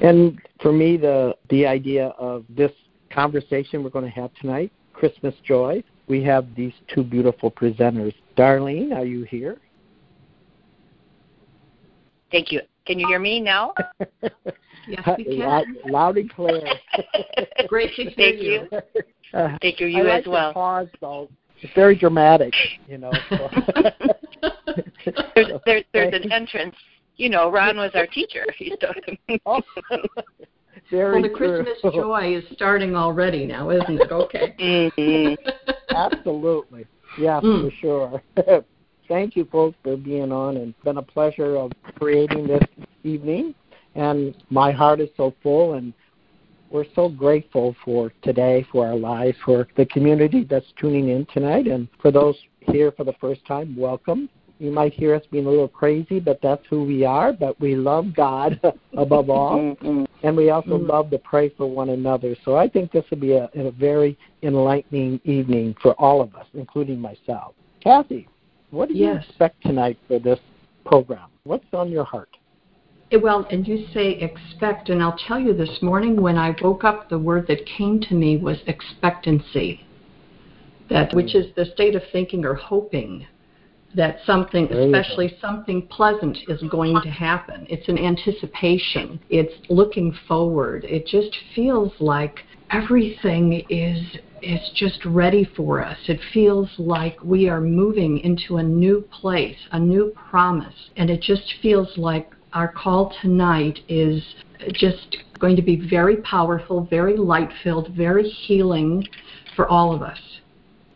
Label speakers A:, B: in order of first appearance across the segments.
A: And for me, the the idea of this conversation we're going to have tonight, Christmas joy. We have these two beautiful presenters. Darlene, are you here?
B: Thank you. Can you hear me now?
C: yes, we can. Loud,
A: loud and clear.
C: Great to hear
B: Thank
C: you.
B: you. Uh, Thank you. You
A: I like
B: as well.
A: Pause though. It's very dramatic, you know. So.
B: there's, there's there's an entrance. You know, Ron was our teacher. He's
A: oh, very
C: well, the
A: true.
C: Christmas joy is starting already now, isn't it? Okay.
B: mm-hmm.
A: Absolutely. Yeah,
C: Mm.
A: for sure. Thank you, folks, for being on, and it's been a pleasure of creating this evening. And my heart is so full, and we're so grateful for today, for our lives, for the community that's tuning in tonight, and for those here for the first time, welcome. You might hear us being a little crazy, but that's who we are. But we love God above all,
B: Mhm.
A: and we also
C: Mm.
A: love to pray for one another. So I think this will be a, a very enlightening evening for all of us, including myself. Kathy, what do you expect tonight for this program? What's on your heart?
C: Eh, Well, and you say expect, and I'll tell you this morning when I woke up, the word that came to me was expectancy. That which is the state of thinking or hoping that something, especially something pleasant, is going to happen. It's an anticipation. It's looking forward. It just feels like everything is is just ready for us. It feels like we are moving into a new place, a new promise, and it just feels like our call tonight is just going to be very powerful, very light filled, very healing for all of us.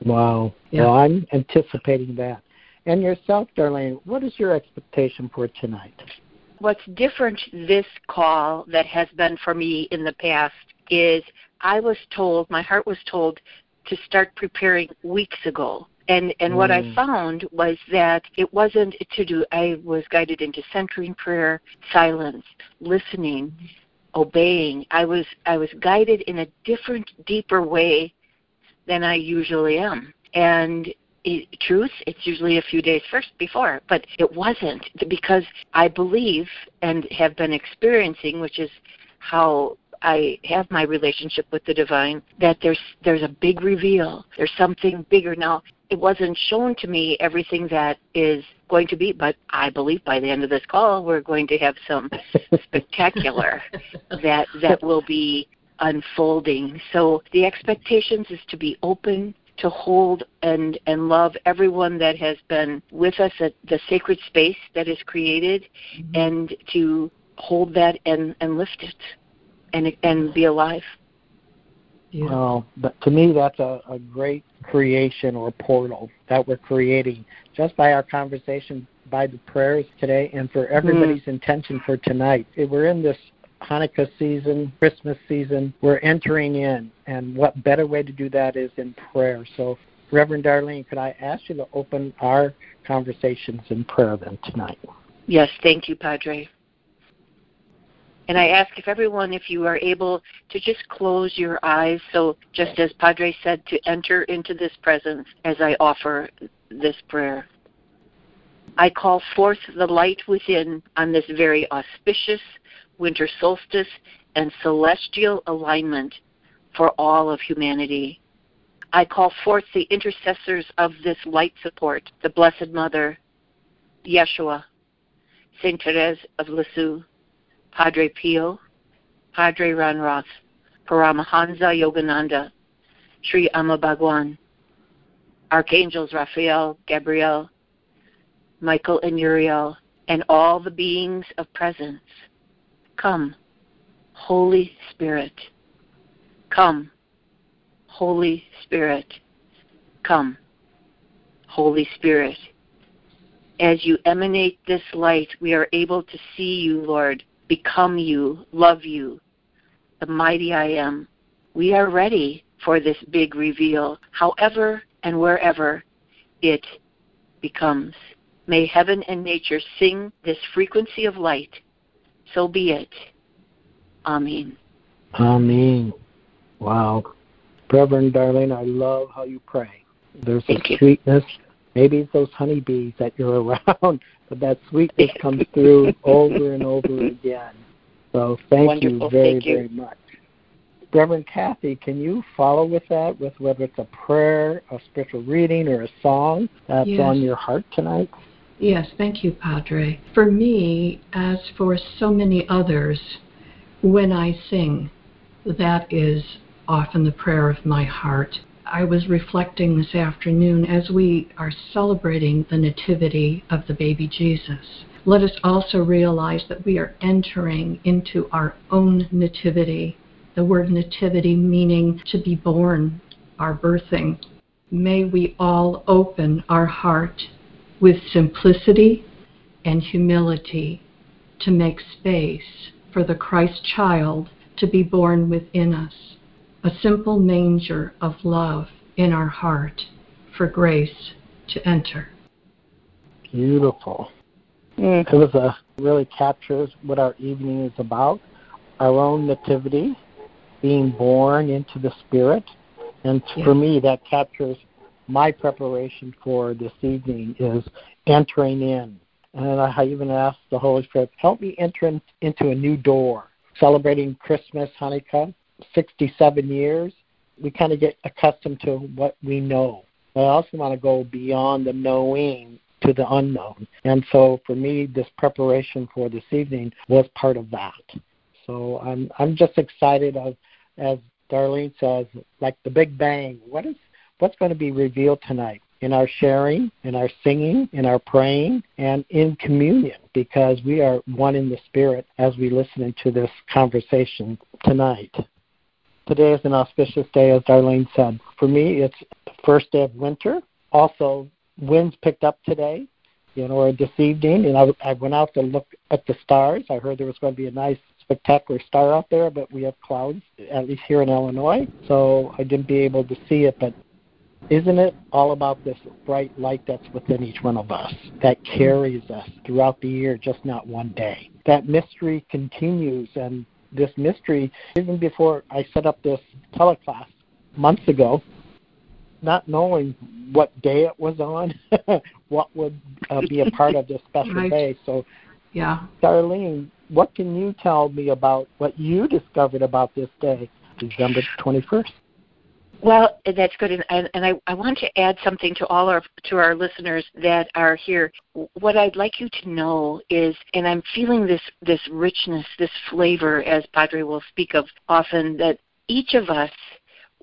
A: Wow.
C: Yeah.
A: Well, I'm anticipating that. And yourself, Darlene, what is your expectation for tonight?
B: What's different this call that has been for me in the past is I was told, my heart was told to start preparing weeks ago. And and what I
A: Mm.
B: found was that it wasn't to do I was guided into centering prayer, silence, listening, obeying. I was I was guided in a different, deeper way than I usually am. And truth, it's usually a few days first before, but it wasn't because I believe and have been experiencing, which is how I have my relationship with the divine, that there's there's a big reveal. There's something bigger now. It wasn't shown to me everything that is going to be, but I believe by the end of this call we're going to have some spectacular that that will be unfolding. So the expectations is to be open to hold and and love everyone that has been with us at the sacred space that is created mm-hmm. and to hold that and and lift it and and be alive.
C: Yeah.
A: Well, but to me, that's a, a great creation or portal that we're creating just by our conversation, by the prayers today, and for everybody's mm-hmm. intention for tonight. We're in this Hanukkah season, Christmas season. We're entering in, and what better way to do that is in prayer. So, Reverend Darlene, could I ask you to open our conversations in prayer then tonight?
B: Yes, thank you, Padre. And I ask if everyone, if you are able to just close your eyes, so just as Padre said, to enter into this presence as I offer this prayer. I call forth the light within on this very auspicious winter solstice and celestial alignment for all of humanity. I call forth the intercessors of this light support, the Blessed Mother, Yeshua, Saint Therese of Lisieux, Padre Pio, Padre Ron Roth, Paramahansa Yogananda, Sri Amma Bhagwan, Archangels Raphael, Gabriel, Michael and Uriel, and all the beings of presence. Come, Holy Spirit. Come, Holy Spirit. Come, Holy Spirit. As you emanate this light, we are able to see you, Lord, become you, love you, the mighty I am. We are ready for this big reveal, however and wherever it becomes. May heaven and nature sing this frequency of light. So be it. Amen.
A: Amen. Wow. Reverend Darlene, I love how you pray. There's
B: Thank
A: a
B: you.
A: sweetness. Maybe it's those honeybees that you're around, but that sweetness comes through over and over again. So thank
B: Wonderful.
A: you very,
B: Thank you.
A: very much. Reverend Kathy, can you follow with that, with whether it's a prayer, a spiritual reading, or a song that's
C: Yes.
A: on your heart tonight?
C: Yes, thank you, Padre. For me, as for so many others, when I sing, that is often the prayer of my heart. I was reflecting this afternoon as we are celebrating the nativity of the baby Jesus. Let us also realize that we are entering into our own nativity. The word nativity meaning to be born, our birthing. May we all open our heart with simplicity and humility to make space for the Christ child to be born within us. A simple manger of love in our heart for grace to enter.
A: Beautiful.
B: Mm.
A: It was a really captures what our evening is about. Our own nativity, being born into the Spirit, and for me that captures my preparation for this evening is entering in. And I even asked the Holy Spirit, help me enter in, into a new door. Celebrating Christmas, Hanukkah, 67 years, we kind of get accustomed to what we know. But I also want to go beyond the knowing to the unknown. And so for me, this preparation for this evening was part of that. So I'm I'm just excited of, as Darlene says, like the Big Bang. What is what's going to be revealed tonight in our sharing, in our singing, in our praying, and in communion, because we are one in the Spirit as we listen into this conversation tonight. Today is an auspicious day, as Darlene said. For me, it's the first day of winter. Also, winds picked up today, you know, or this evening, and I, I went out to look at the stars. I heard there was going to be a nice, spectacular star out there, but we have clouds, at least here in Illinois, so I didn't be able to see it. But isn't it all about this bright light that's within each one of us that carries us throughout the year, just not one day? That mystery continues, and this mystery, even before I set up this teleclass months ago, not knowing what day it was on, what would uh, be a part of this special
C: Right.
A: day. So,
C: Yeah.
A: Darlene, what can you tell me about what you discovered about this day, December 21st?
B: Well, that's good, and, and, and I, I want to add something to all our to our listeners that are here. What I'd like you to know is, and I'm feeling this this richness, this flavor, as Padre will speak of often, that each of us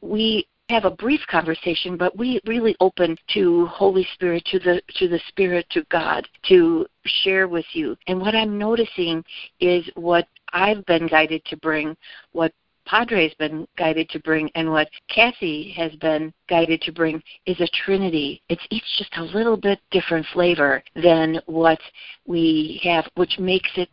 B: we have a brief conversation, but we really open to Holy Spirit, to the to the Spirit, to God, to share with you. And what I'm noticing is what I've been guided to bring, what Padre's been guided to bring and what Kathy has been guided to bring is a trinity. It's each just a little bit different flavor than what we have, which makes it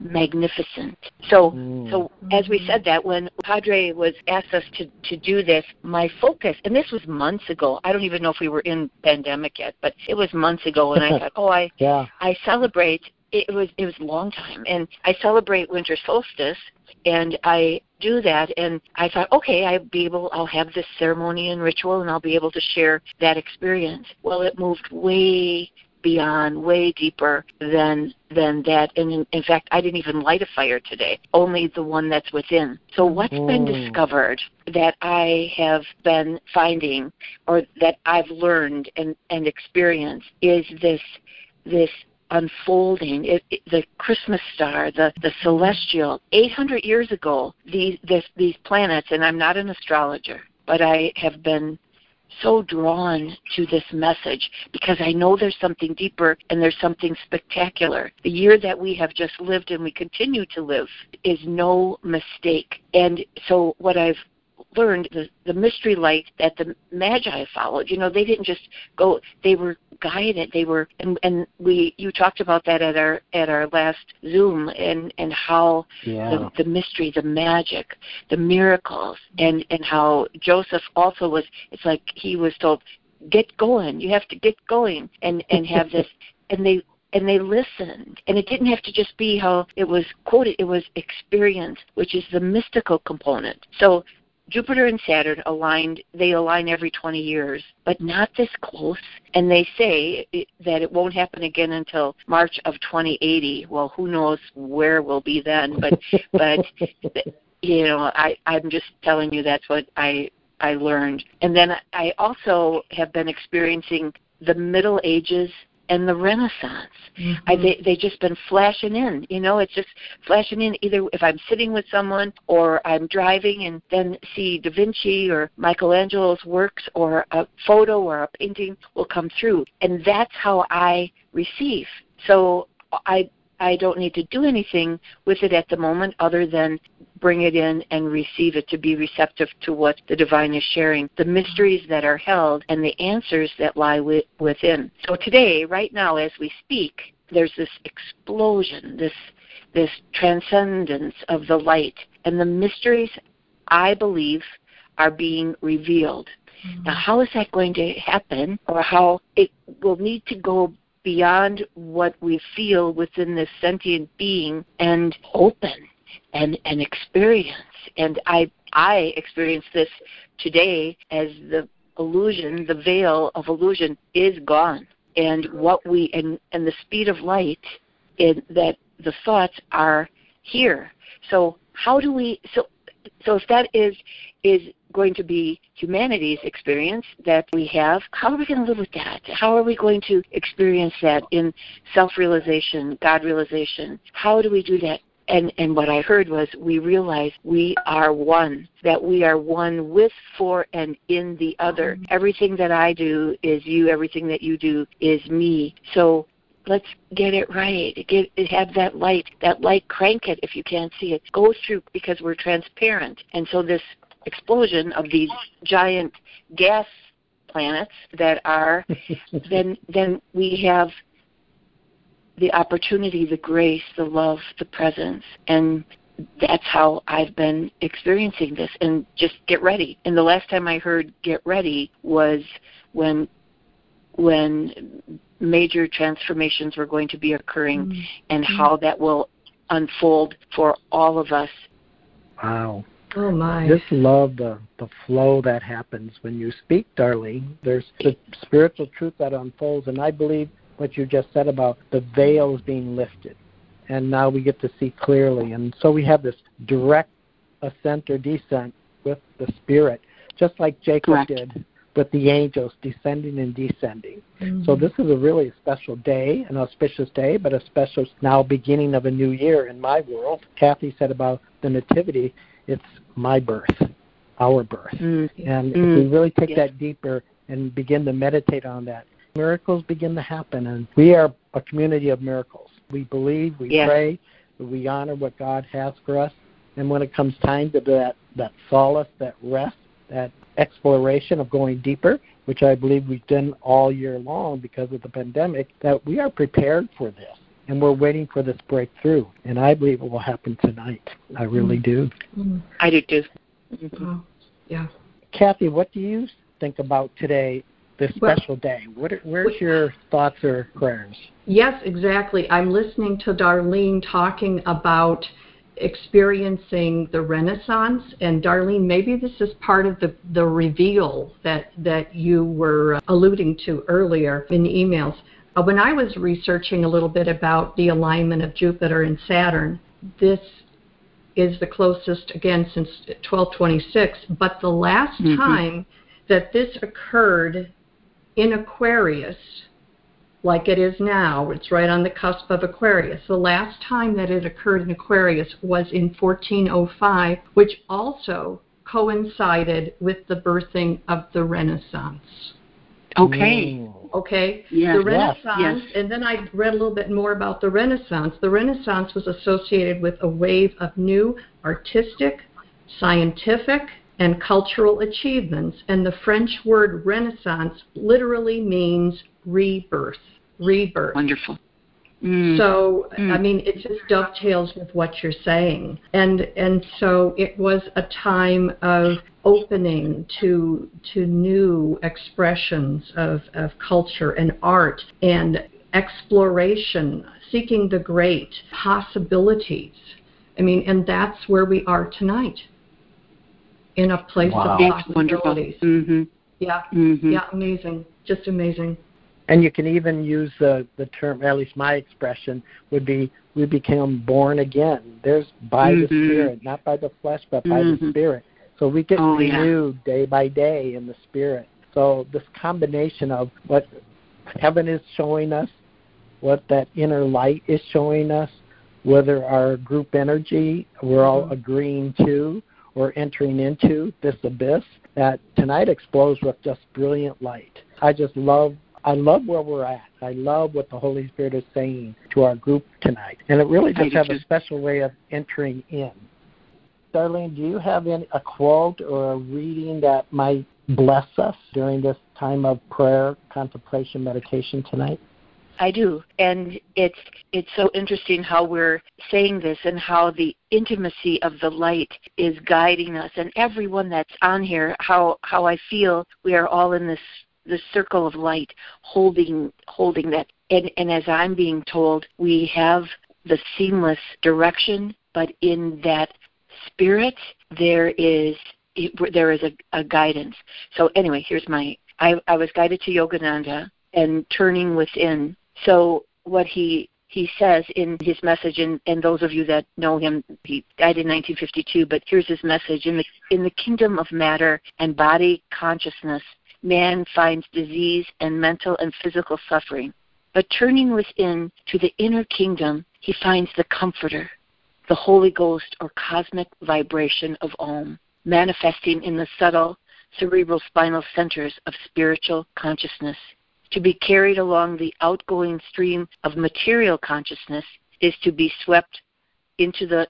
B: magnificent. So
A: Mm.
B: so as we said that when Padre was asked us to, to do this, my focus and this was months ago. I don't even know if we were in pandemic yet, but it was months ago and I thought, Oh I
A: Yeah.
B: I celebrate it was it was a long time and I celebrate winter solstice and I do that and I thought, okay, I'll be able I'll have this ceremony and ritual and I'll be able to share that experience. Well it moved way beyond, way deeper than than that. And in, in fact, I didn't even light a fire today. Only the one that's within. So what's been
A: Mm.
B: discovered that I have been finding, or that I've learned and and experienced, is this this unfolding it, it, the christmas star the the celestial 800 years ago these this, these planets and i'm not an astrologer but i have been so drawn to this message because I know there's something deeper and there's something spectacular. The year that we have just lived and we continue to live is no mistake. And so what I've learned the the mystery light that the magi followed you know they didn't just go they were guided they were and and we you talked about that at our at our last zoom and and how
A: Yeah.
B: the, the mystery, the magic, the miracles, and and how Joseph also was. It's like he was told, "Get going. You have to get going," and and have this, and they and they listened, and it didn't have to just be how it was quoted. It was experience, which is the mystical component. So Jupiter and Saturn aligned, they align every 20 years, but not this close. And they say that it won't happen again until March of 2080. Well, who knows where we'll be then, but, but, you know, I, I'm just telling you that's what I, I learned. And then I also have been experiencing the Middle Ages and the Renaissance. Mm-hmm. I, they they just been flashing in. You know, it's just flashing in. Either if I'm sitting with someone or I'm driving and then see Da Vinci or Michelangelo's works or a photo or a painting will come through, and that's how I receive. So I I don't need to do anything with it at the moment other than bring it in and receive it to be receptive to what the divine is sharing, the mysteries that are held, and the answers that lie within. So today, right now, as we speak, there's this explosion, this this transcendence of the light, and the mysteries, I believe, are being revealed. Mm-hmm. Now, how is that going to happen, or how it will need to go beyond what we feel within this sentient being and open and and experience. And i i experience this today as the illusion the veil of illusion is gone. And what we and and the speed of light in that the thoughts are here. So how do we so so if that is is going to be humanity's experience that we have, how are we going to live with that? How are we going to experience that in self realization, God realization? How do we do that? And, and what I heard was we realize we are one, that we are one with, for, and in the other. Mm-hmm. Everything that I do is you, everything that you do is me. So let's get it right. Get have that light. That light, crank it if you can't see it. Go through because we're transparent. And so this explosion of these giant gas planets that are then then we have the opportunity, the grace, the love, the presence, and that's how I've been experiencing this. And just get ready. And the last time I heard "get ready" was when when major transformations were going to be occurring, mm-hmm. and how that will unfold for all of us.
A: Wow.
C: Oh my!
A: Just love the the flow that happens when you speak, Darlene. There's the spiritual truth that unfolds, and I believe what you just said about the veils being lifted, and now we get to see clearly, and so we have this direct ascent or descent with the spirit, just like Jacob
B: Correct.
A: did with the angels descending and descending.
C: Mm-hmm.
A: So this is a really special day, an auspicious day, but a special now beginning of a new year in my world. Kathy said about the nativity it's my birth, our birth.
B: Mm.
A: And
B: mm.
A: if we really take
B: yes.
A: that deeper and begin to meditate on that, miracles begin to happen. And we are a community of miracles. We believe, we
B: yes.
A: pray, we honor what God has for us. And when it comes time to that, that solace, that rest, that exploration of going deeper, which I believe we've done all year long because of the pandemic, that we are prepared for this and we're waiting for this breakthrough. And I believe it will happen tonight. I really
C: mm-hmm.
A: do.
C: Mm-hmm.
B: I do too.
C: Mm-hmm. Oh, yeah.
A: Kathy, what do you think about today, this
C: well,
A: special day? What, where's your thoughts or prayers?
C: Yes, exactly. I'm listening to Darlene talking about experiencing the Renaissance. And Darlene, maybe this is part of the, the reveal that, that you were alluding to earlier in the emails. Uh, when I was researching a little bit about the alignment of Jupiter and Saturn, this is the closest again since 1226. But the last
B: mm-hmm.
C: time that this occurred in Aquarius, like it is now, it's right on the cusp of Aquarius. The last time that it occurred in Aquarius was in 1405, which also coincided with the birthing of the Renaissance.
B: Okay. Oh.
C: Okay.
B: Yes.
C: The Renaissance,
B: yes.
C: and then I read a little bit more about the Renaissance. The Renaissance was associated with a wave of new artistic, scientific, and cultural achievements, and the French word Renaissance literally means rebirth. Rebirth.
B: Wonderful. Mm.
C: So
B: mm.
C: I mean, it just dovetails with what you're saying, and and so it was a time of opening to to new expressions of, of culture and art and exploration, seeking the great possibilities. I mean, and that's where we are tonight. In a place
A: wow.
C: of possibilities.
B: Mm-hmm.
C: Yeah,
B: mm-hmm.
C: yeah, amazing, just amazing.
A: And you can even use the the term, at least my expression would be, we become born again. There's by
B: mm-hmm.
A: the Spirit, not by the flesh, but by the
B: Mm-hmm.
A: Spirit. So we get
B: Oh, yeah.
A: renewed day by day in the Spirit. So this combination of what heaven is showing us, what that inner light is showing us, whether our group energy we're all
B: Mm-hmm.
A: agreeing to or entering into this abyss that tonight explodes with just brilliant light. I just love I love where we're at. I love what the Holy Spirit is saying to our group tonight. And it really does have a special way of entering in. Darlene, do you have any, a quote or a reading that might bless us during this time of prayer, contemplation, meditation tonight?
B: I do, and it's it's so interesting how we're saying this and how the intimacy of the light is guiding us, and everyone that's on here, how how I feel we are all in this this circle of light, holding holding that, and and as I'm being told, we have the seamless direction, but in that spirit there is there is a, a guidance. So anyway, here's my I, I was guided to Yogananda and turning within. So what he he says in his message, and, and those of you that know him, he died in 1952. But here's his message: in the in the kingdom of matter and body consciousness, man finds disease and mental and physical suffering. But turning within to the inner kingdom, he finds the Comforter, the Holy Ghost or cosmic vibration of Om, manifesting in the subtle cerebral spinal centers of spiritual consciousness. To be carried along the outgoing stream of material consciousness is to be swept into the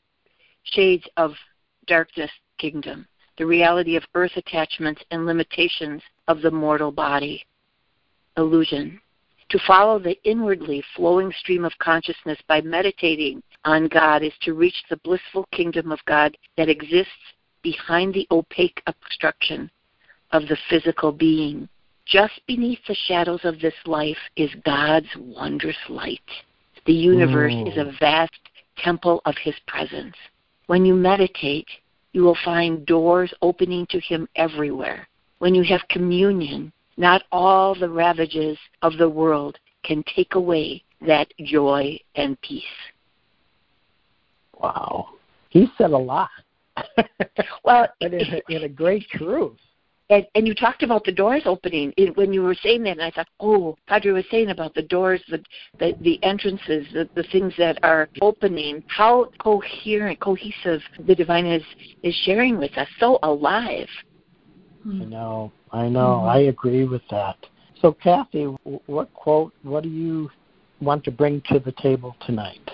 B: shades of darkness kingdom, the reality of earth attachments and limitations of the mortal body. Illusion. To follow the inwardly flowing stream of consciousness by meditating on God is to reach the blissful kingdom of God that exists behind the opaque obstruction of the physical being. Just beneath the shadows of this life is God's wondrous light. The universe
A: Mm.
B: is a vast temple of His presence. When you meditate, you will find doors opening to Him everywhere. When you have communion, not all the ravages of the world can take away that joy and peace.
A: Wow. He said a lot.
B: Well,
A: in a, in a great truth.
B: And, and you talked about the doors opening it, when you were saying that, and I thought, oh, Padre was saying about the doors, the the, the entrances, the, the things that are opening. How coherent, cohesive the divine is is sharing with us. So alive. Hmm.
A: I know. I know. Hmm. I agree with that. So, Kathy, what quote, what do you want to bring to the table tonight?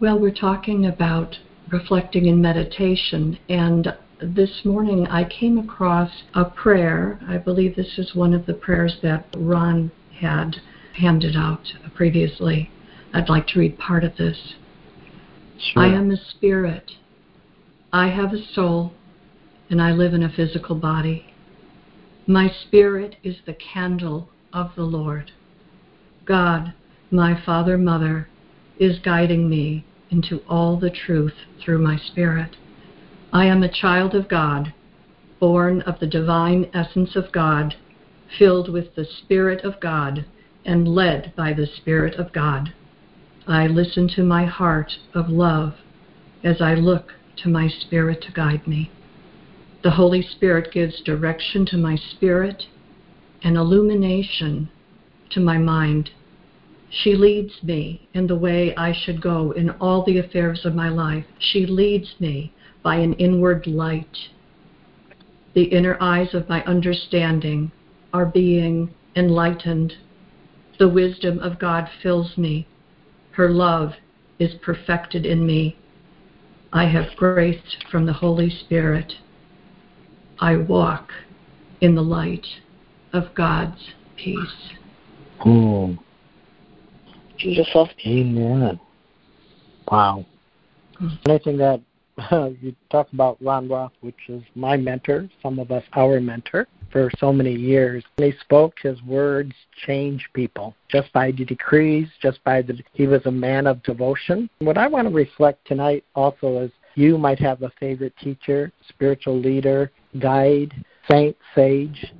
C: Well, we're talking about reflecting in meditation, and this morning I came across a prayer. I believe this is one of the prayers that Ron had handed out previously. I'd like to read part of this.
A: Sure.
C: I am a spirit. I have a soul, and I live in a physical body. My spirit is the candle of the Lord. God, my Father, Mother, is guiding me into all the truth through my spirit. I am a child of God, born of the divine essence of God, filled with the Spirit of God, and led by the Spirit of God. I listen to my heart of love as I look to my spirit to guide me. The Holy Spirit gives direction to my spirit and illumination to my mind. She leads me in the way I should go in all the affairs of my life. She leads me by an inward light. The inner eyes of my understanding are being enlightened. The wisdom of God fills me. Her love is perfected in me. I have grace from the Holy Spirit. I walk in the light of God's peace.
A: Hmm.
B: Beautiful.
A: Amen. Wow.
C: Hmm.
A: Anything that you talk about Ron Roth, which is my mentor, some of us our mentor for so many years. He spoke, his words changed people just by the decrees, just by the. He was a man of devotion. What I want to reflect tonight also is you might have a favorite teacher, spiritual leader, guide, saint, sage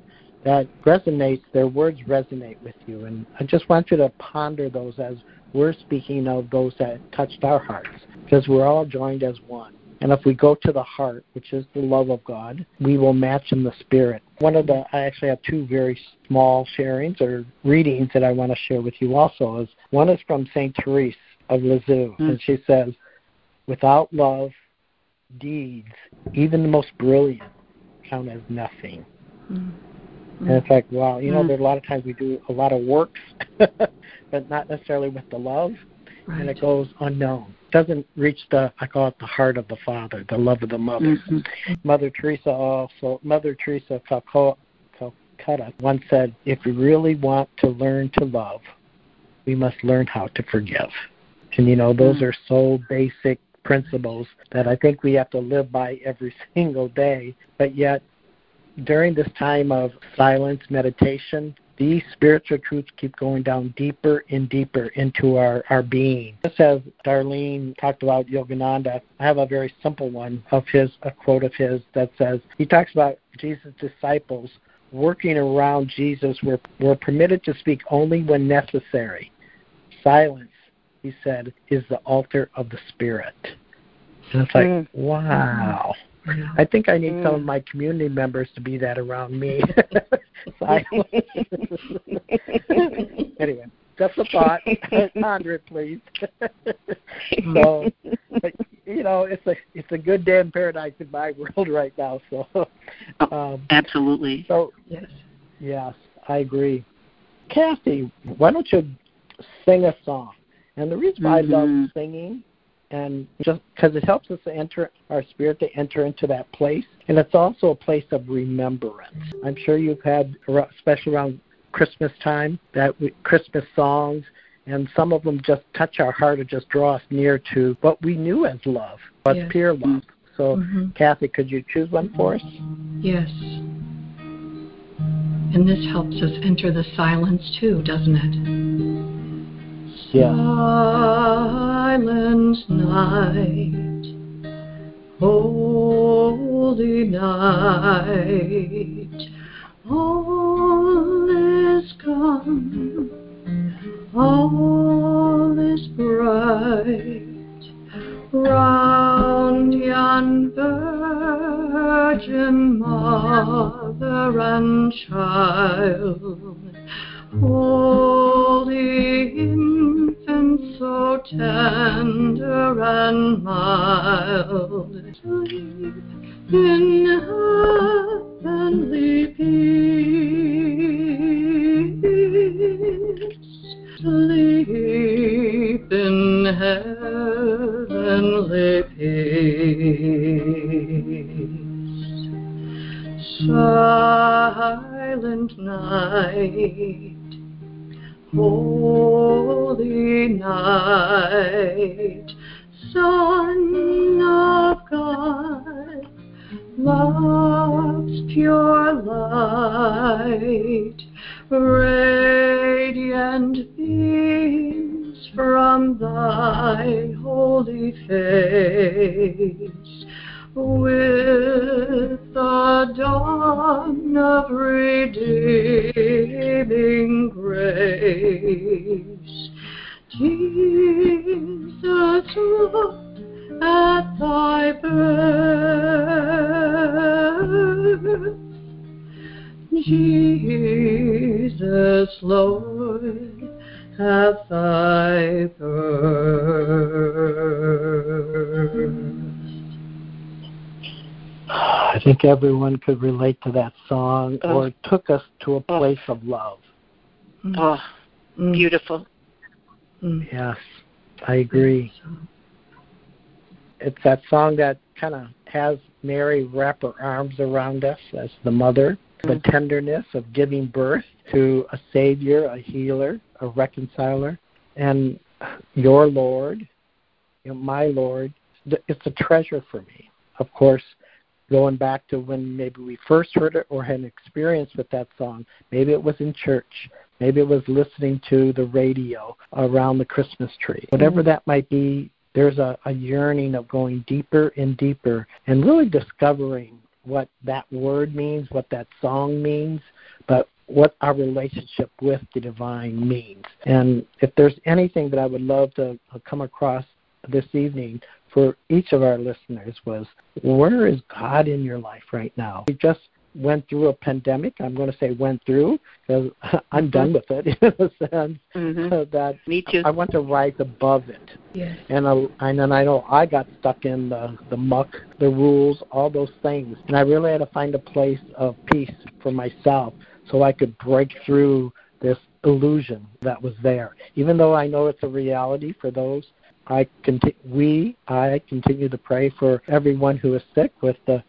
A: that resonates, their words resonate with you. And I just want you to ponder those as we're speaking of those that touched our hearts, because we're all joined as one. And if we go to the heart, which is the love of God, we will match in the spirit. One of the, I actually have two very small sharings or readings that I want to share with you also. Is one is from Saint Therese of Lisieux, mm. and she says, "Without love, deeds, even the most brilliant, count as nothing." Mm. And it's like, wow, you know, mm. there's a lot of times we do a lot of works, but not necessarily with the love, right. and it goes unknown. It doesn't reach the, I call it the heart of the Father, the love of the Mother. Mm-hmm. Mother Teresa also, Mother Teresa Calcutta once said, if we really want to learn to love, we must learn how to forgive. And you know, those mm. are so basic principles that I think we have to live by every single day, but yet during this time of silence, meditation, these spiritual truths keep going down deeper and deeper into our, our being. Just as Darlene talked about Yogananda, I have a very simple one of his, a quote of his that says, he talks about Jesus' disciples working around Jesus were, were permitted to speak only when necessary. Silence, he said, is the altar of the Spirit. And it's like, mm. wow. I think I need mm. some of mm. my community members to be that around me. anyway, just a thought. Ponder it, please. so, but, you know, it's a it's a good day in paradise in my world right now. So,
B: oh, um, absolutely.
A: So, yes, yes, I agree. Kathy, why don't you sing a song? And the reason why mm-hmm. I love mm-hmm. singing and just because it helps us to enter our spirit to enter into that place and it's also a place of remembrance i'm sure you've had especially around christmas time that we, christmas songs and some of them just touch our heart or just draw us near to what we knew as love what's yes. pure love so mm-hmm. kathy could you choose one for us
C: yes and this helps us enter the silence too doesn't it. Silent night, holy night, all is gone, all is bright, round yon virgin mother and child Holy infant, so tender and mild, in heavenly peace. Sleep in heavenly peace. Silent night holy night, Son of God, love's pure light,
A: think everyone could relate to that song, oh. or it took us to a place oh. of love.
B: Oh, mm. beautiful.
A: Mm. Yes, I agree. It's that song that kind of has Mary wrap her arms around us as the mother, mm. the tenderness of giving birth to a Savior, a healer, a reconciler, and your Lord, you know, my Lord. It's a treasure for me. Of course, going back to when maybe we first heard it or had an experience with that song. Maybe it was in church. Maybe it was listening to the radio around the Christmas tree. Whatever mm-hmm. that might be, there's a, a yearning of going deeper and deeper and really discovering what that word means, what that song means, but what our relationship with the divine means. And if there's anything that I would love to come across this evening for each of our listeners was where is God in your life right now? We just went through a pandemic. I'm going to say went through because I'm mm-hmm. done with it in a sense mm-hmm. that
B: Me too.
A: I want to rise above it.
C: Yes.
A: And I, and then I know I got stuck in the the muck, the rules, all those things, and I really had to find a place of peace for myself so I could break through this illusion that was there. Even though I know it's a reality for those I conti- we I continue to pray for everyone who is sick with the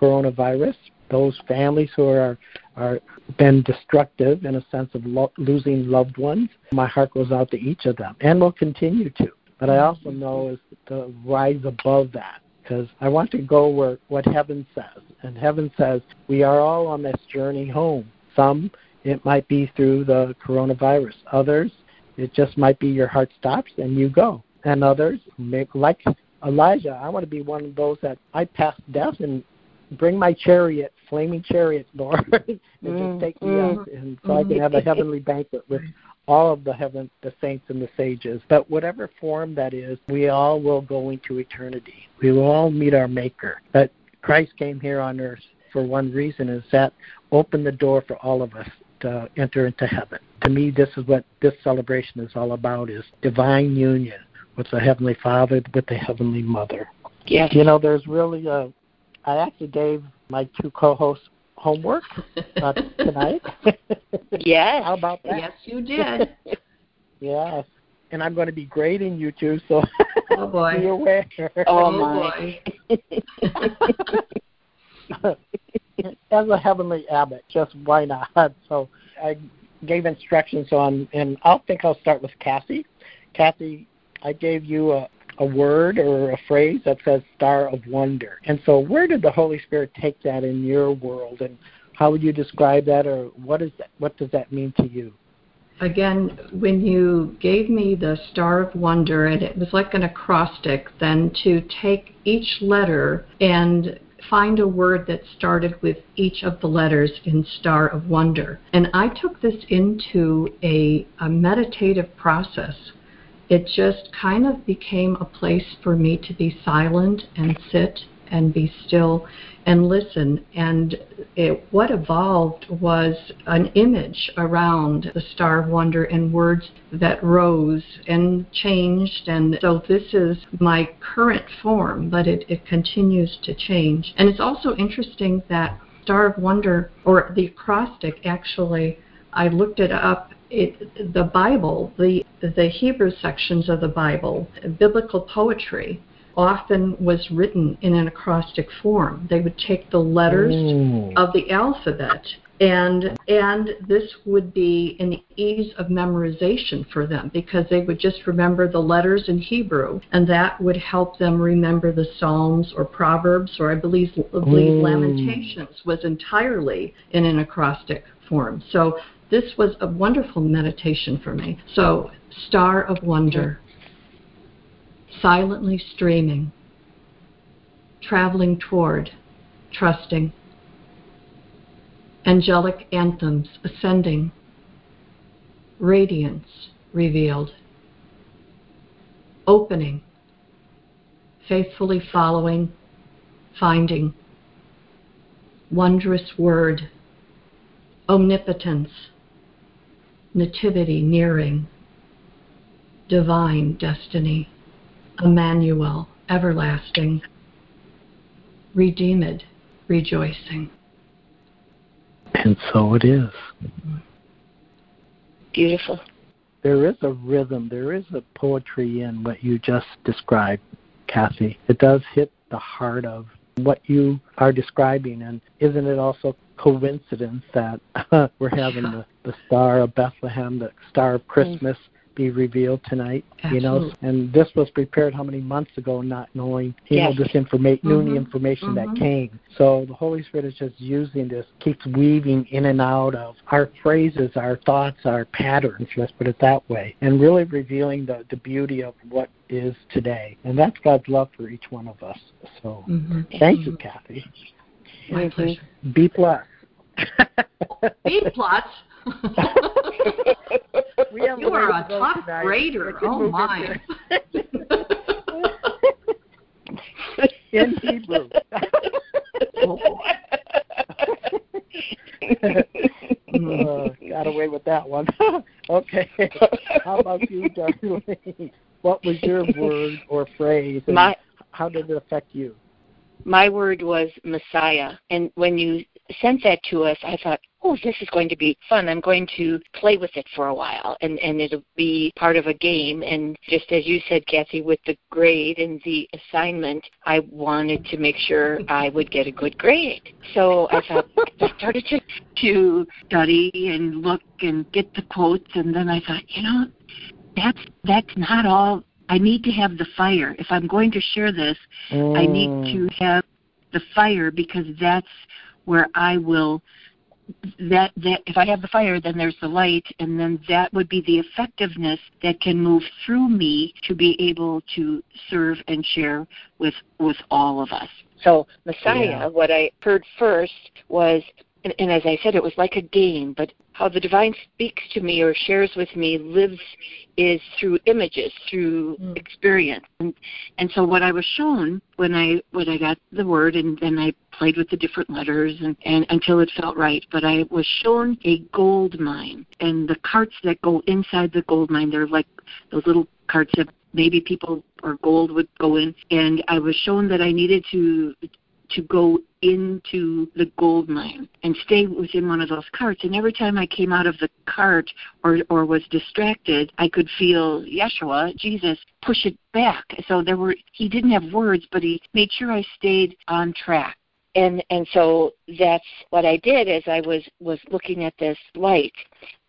A: coronavirus those families who are are been destructive in a sense of lo- losing loved ones. My heart goes out to each of them, and will continue to. But I also know is to rise above that because I want to go where what heaven says, and heaven says we are all on this journey home. Some it might be through the coronavirus. Others it just might be your heart stops and you go. And others, Make, like Elijah, I want to be one of those that I pass death and bring my chariot, flaming chariot, Lord, and mm, just take me mm, up, and so I can have a heavenly banquet with all of the heaven, the saints and the sages. But whatever form that is, we all will go into eternity. We will all meet our Maker. But Christ came here on earth for one reason: is that open the door for all of us to enter into heaven. To me, this is what this celebration is all about: is divine union with the Heavenly Father, with the Heavenly Mother.
B: Yes.
A: You know, there's really a I actually gave my two co-hosts homework uh, tonight.
B: yes.
A: How about that?
C: Yes, you did.
A: yes. And I'm going to be grading you two, so
C: oh boy.
A: be aware.
B: Oh, my.
A: As a heavenly abbot, just why not? So I gave instructions on, and I'll think I'll start with Kathy. Kathy, I gave you a, a word or a phrase that says star of wonder. And so where did the Holy Spirit take that in your world and how would you describe that or what is that what does that mean to you?
C: Again, when you gave me the Star of Wonder, and it was like an acrostic, then to take each letter and find a word that started with each of the letters in Star of Wonder. And I took this into a, a meditative process it just kind of became a place for me to be silent and sit and be still and listen. And it, what evolved was an image around the Star of Wonder and words that rose and changed. And so this is my current form, but it, it continues to change. And it's also interesting that Star of Wonder, or the acrostic actually, I looked it up it, the Bible, the the Hebrew sections of the Bible, biblical poetry, often was written in an acrostic form. They would take the letters Ooh. of the alphabet and and this would be an ease of memorization for them because they would just remember the letters in Hebrew and that would help them remember the Psalms or Proverbs or I believe, I believe oh. Lamentations was entirely in an acrostic form. So this was a wonderful meditation for me. So, Star of Wonder, silently streaming, traveling toward, trusting, angelic anthems ascending, radiance revealed, opening, faithfully following, finding, wondrous word, omnipotence nativity nearing, divine destiny, Emmanuel, everlasting, redeemed, rejoicing.
A: And so it is.
B: Beautiful.
A: There is a rhythm, there is a poetry in what you just described, Kathy. It does hit the heart of what you are describing. And isn't it also coincidence that we're having the, the star of Bethlehem, the star of Christmas, be revealed tonight.
C: Absolutely.
A: You know, and this was prepared how many months ago, not knowing you
B: yes.
A: know this information,
C: mm-hmm.
A: new information
C: mm-hmm.
A: that came. So the Holy Spirit is just using this, keeps weaving in and out of our phrases, our thoughts, our patterns. Let's put it that way, and really revealing the the beauty of what is today. And that's God's love for each one of us. So
C: Mm-hmm.
A: thank you, Kathy.
C: My pleasure.
A: B plus.
C: B plus.
A: We have
C: you are a
A: go
C: top
A: tonight.
C: grader. Oh
A: move
C: my.
A: In Hebrew.
C: oh.
A: Uh, got away with that one. okay. How about you, Darlene? What was your word or phrase? And
B: My
A: how did it affect you?
B: My word was Messiah. And when you sent that to us, I thought, oh, this is going to be fun. I'm going to play with it for a while, and and it'll be part of a game. And just as you said, Kathy, with the grade and the assignment, I wanted to make sure I would get a good grade. So I thought I started to to study and look and get the quotes, and then I thought, you know, that's that's not all. I need to have the fire. If I'm going to share this, I need
A: Mm.
B: to have the fire because that's where I will that that if I have the fire then there's the light and then that would be the effectiveness that can move through me to be able to serve and share with with all of us. So Messiah,
A: Yeah.
B: what I heard first was and, and as I said, it was like a game, but how the divine speaks to me or shares with me lives is through images, through
C: Mm.
B: experience. And and so what I was shown when I when I got the word and then I played with the different letters and, and until it felt right. But I was shown a gold mine and the carts that go inside the gold mine, they're like those little carts that maybe people or gold would go in and I was shown that I needed to to go into the gold mine and stay within one of those carts and every time I came out of the cart or or was distracted I could feel Yeshua Jesus push it back so there were he didn't have words but he made sure I stayed on track and and so that's what I did as I was was looking at this light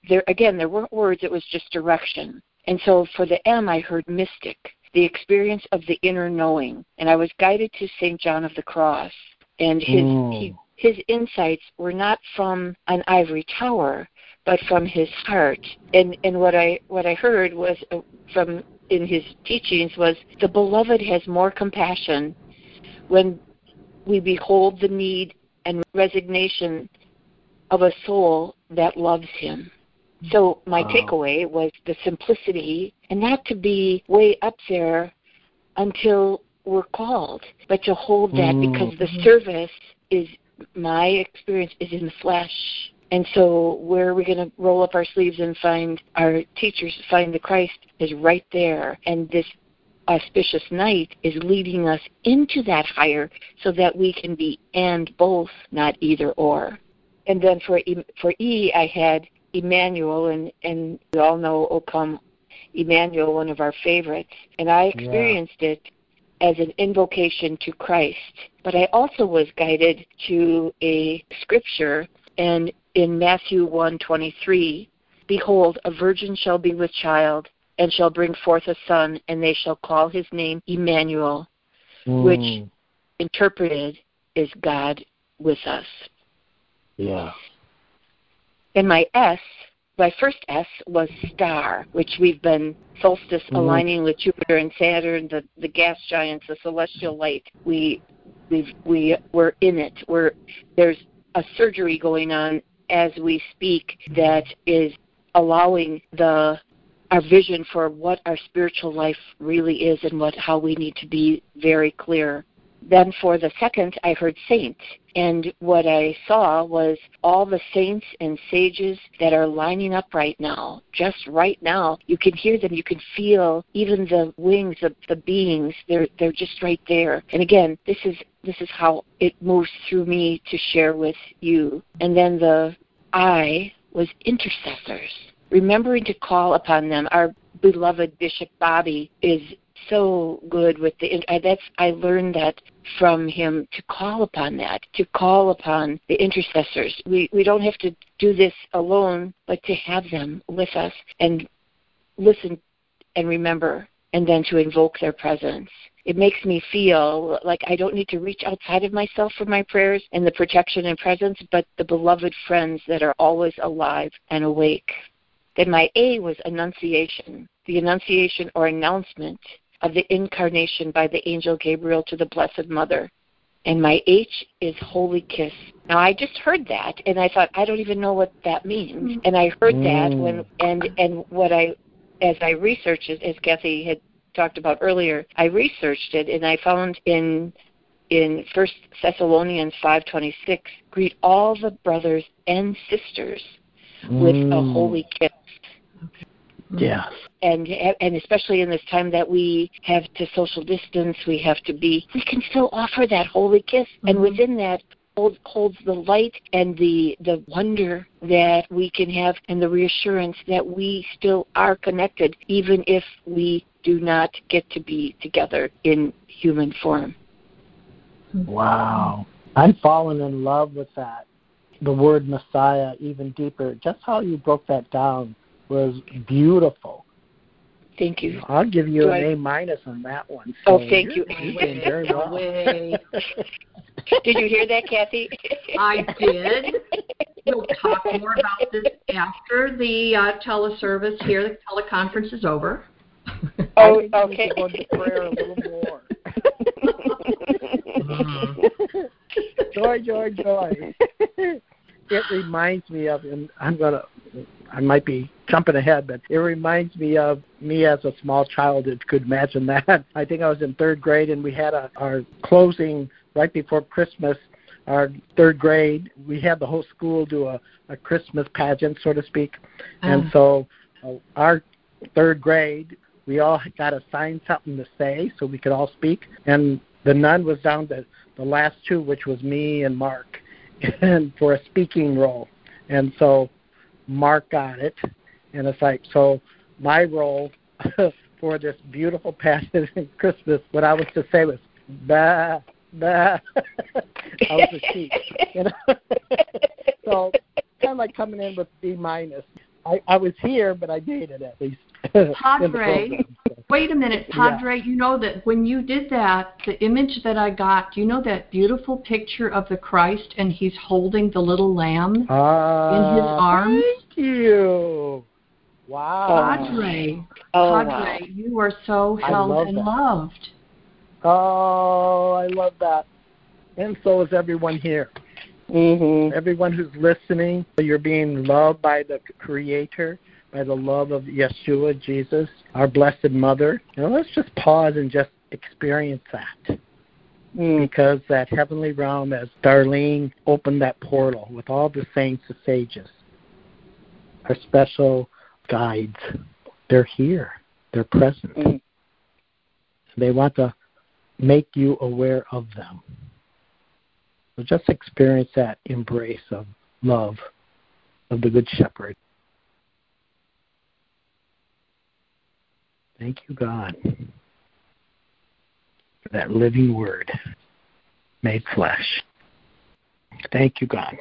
B: there again there weren't words it was just direction and so for the M I heard mystic the experience of the inner knowing. And I was guided to St. John of the Cross. And his,
A: Mm.
B: he, his insights were not from an ivory tower, but from his heart. And, and what, I, what I heard was uh, from in his teachings was the beloved has more compassion when we behold the need and resignation of a soul that loves him. So my
A: Wow.
B: takeaway was the simplicity and not to be way up there until we're called, but to hold that
A: Mm.
B: because the service is my experience is in the flesh. And so where are we going to roll up our sleeves and find our teachers, find the Christ is right there. And this auspicious night is leading us into that higher so that we can be and both, not either or. And then for E- for E, I had Emmanuel, and and we all know O come Emmanuel, one of our favorites, and I experienced it as an invocation to Christ. But I also was guided to a scripture, and in Matthew 1:23, behold, a virgin shall be with child, and shall bring forth a son, and they shall call his name Emmanuel, Which-
A: Mm.
B: interpreted is God with us.
A: Yeah.
B: And my S, my first S was star, which we've been solstice
A: Mhm.
B: aligning with Jupiter and Saturn, the, the gas giants, the celestial light. We we've we we're in it. We're there's a surgery going on as we speak that is allowing the our vision for what our spiritual life really is and what how we need to be very clear. Then for the second, I heard saint. And what I saw was all the saints and sages that are lining up right now, just right now. You can hear them, you can feel even the wings of the beings. They're they're just right there. And again, this is this is how it moves through me to share with you. And then the I was intercessors, remembering to call upon them. Our beloved Bishop Bobby is so good with the I, that's I learned that from him to call upon that to call upon the intercessors. We we don't have to do this alone but to have them with us and listen and remember and then to invoke their presence. It makes me feel like I don't need to reach outside of myself for my prayers and the protection and presence, but the beloved friends that are always alive and awake. Then my A was Annunciation, the Annunciation or announcement of the incarnation by the angel Gabriel to the Blessed Mother. And my H is Holy Kiss. Now I just heard that and I thought I don't even know what that means.
C: Mm.
B: And I heard that
A: Mm.
B: when and and what I as I researched it, as Kathy had talked about earlier, I researched it and I found in in First Thessalonians five twenty six, greet all the brothers and sisters with a
A: Mm.
B: holy kiss.
A: Yes.
B: And and especially in this time that we have to social distance, we have to be. We can still offer that holy kiss, and
C: Mhm.
B: within that holds holds the light and the the wonder that we can have, and the reassurance that we still are connected, even if we do not get to be together in human form.
A: Wow. I'm falling in love with that. The word Messiah even deeper. Just how you broke that down was beautiful.
B: Thank you.
A: I'll give you
B: Do
A: an
B: I-
A: A minus on that one.
B: Oh, thank
A: you're-
B: you.
A: You're very well.
B: Did you hear that, Kathy?
C: I did. We'll talk more about this after the uh, teleservice here. The teleconference is over.
B: Oh,
A: I
B: okay.
A: go into prayer a little more. joy, joy, joy. it reminds me of, and I'm gonna, I might be jumping ahead, but it reminds me of me as a small child. If you could imagine that. I think I was in third grade, and we had a, our closing right before Christmas. Our third grade, we had the whole school do a, a Christmas pageant, so to speak, and
C: Oh.
A: so uh, our third grade, we all got assigned something to say so we could all speak, and the nun was down to the last two, which was me and Mark, and for a speaking role. And so Mark got it, and it's like so my role for this beautiful passage in Christmas, what I was to say was bah bah. I was a sheep, you know. so kind of like coming in with B minus. I, I was here, but I made it at least.
C: Padre. Wait a minute, Padre. You know that when you did that, the image that I got, do you know that beautiful picture of the Christ and he's holding the little lamb?
A: Ah,
C: In his arms?
A: Thank you. Wow.
C: Padre,
B: Oh, wow.
C: Padre, you are so held
A: love
C: and
A: that.
C: loved.
A: Oh, I love that. And so is everyone here.
B: Mm-hmm.
A: Everyone who's listening, you're being loved by the Creator, by the love of Yeshua, Jesus, our Blessed Mother. You know, let's just pause and just experience that.
B: Mm.
A: Because that heavenly realm, as Darlene opened that portal with all the saints, the sages, our special guides, they're here. They're present.
B: Mm.
A: They want to make you aware of them. So just experience that embrace of love of the Good Shepherd. Thank you, God, for that living word made flesh. Thank you, God.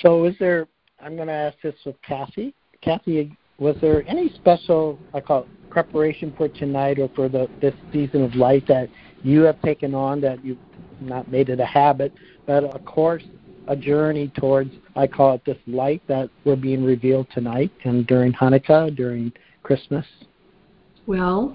A: So, is there, I'm going to ask this with Kathy. Kathy, was there any special, I call it, preparation for tonight or for the this season of light that you have taken on that you've not made it a habit, but of course, a journey towards, I call it this light that we're being revealed tonight and during Hanukkah, during Christmas?
C: Well,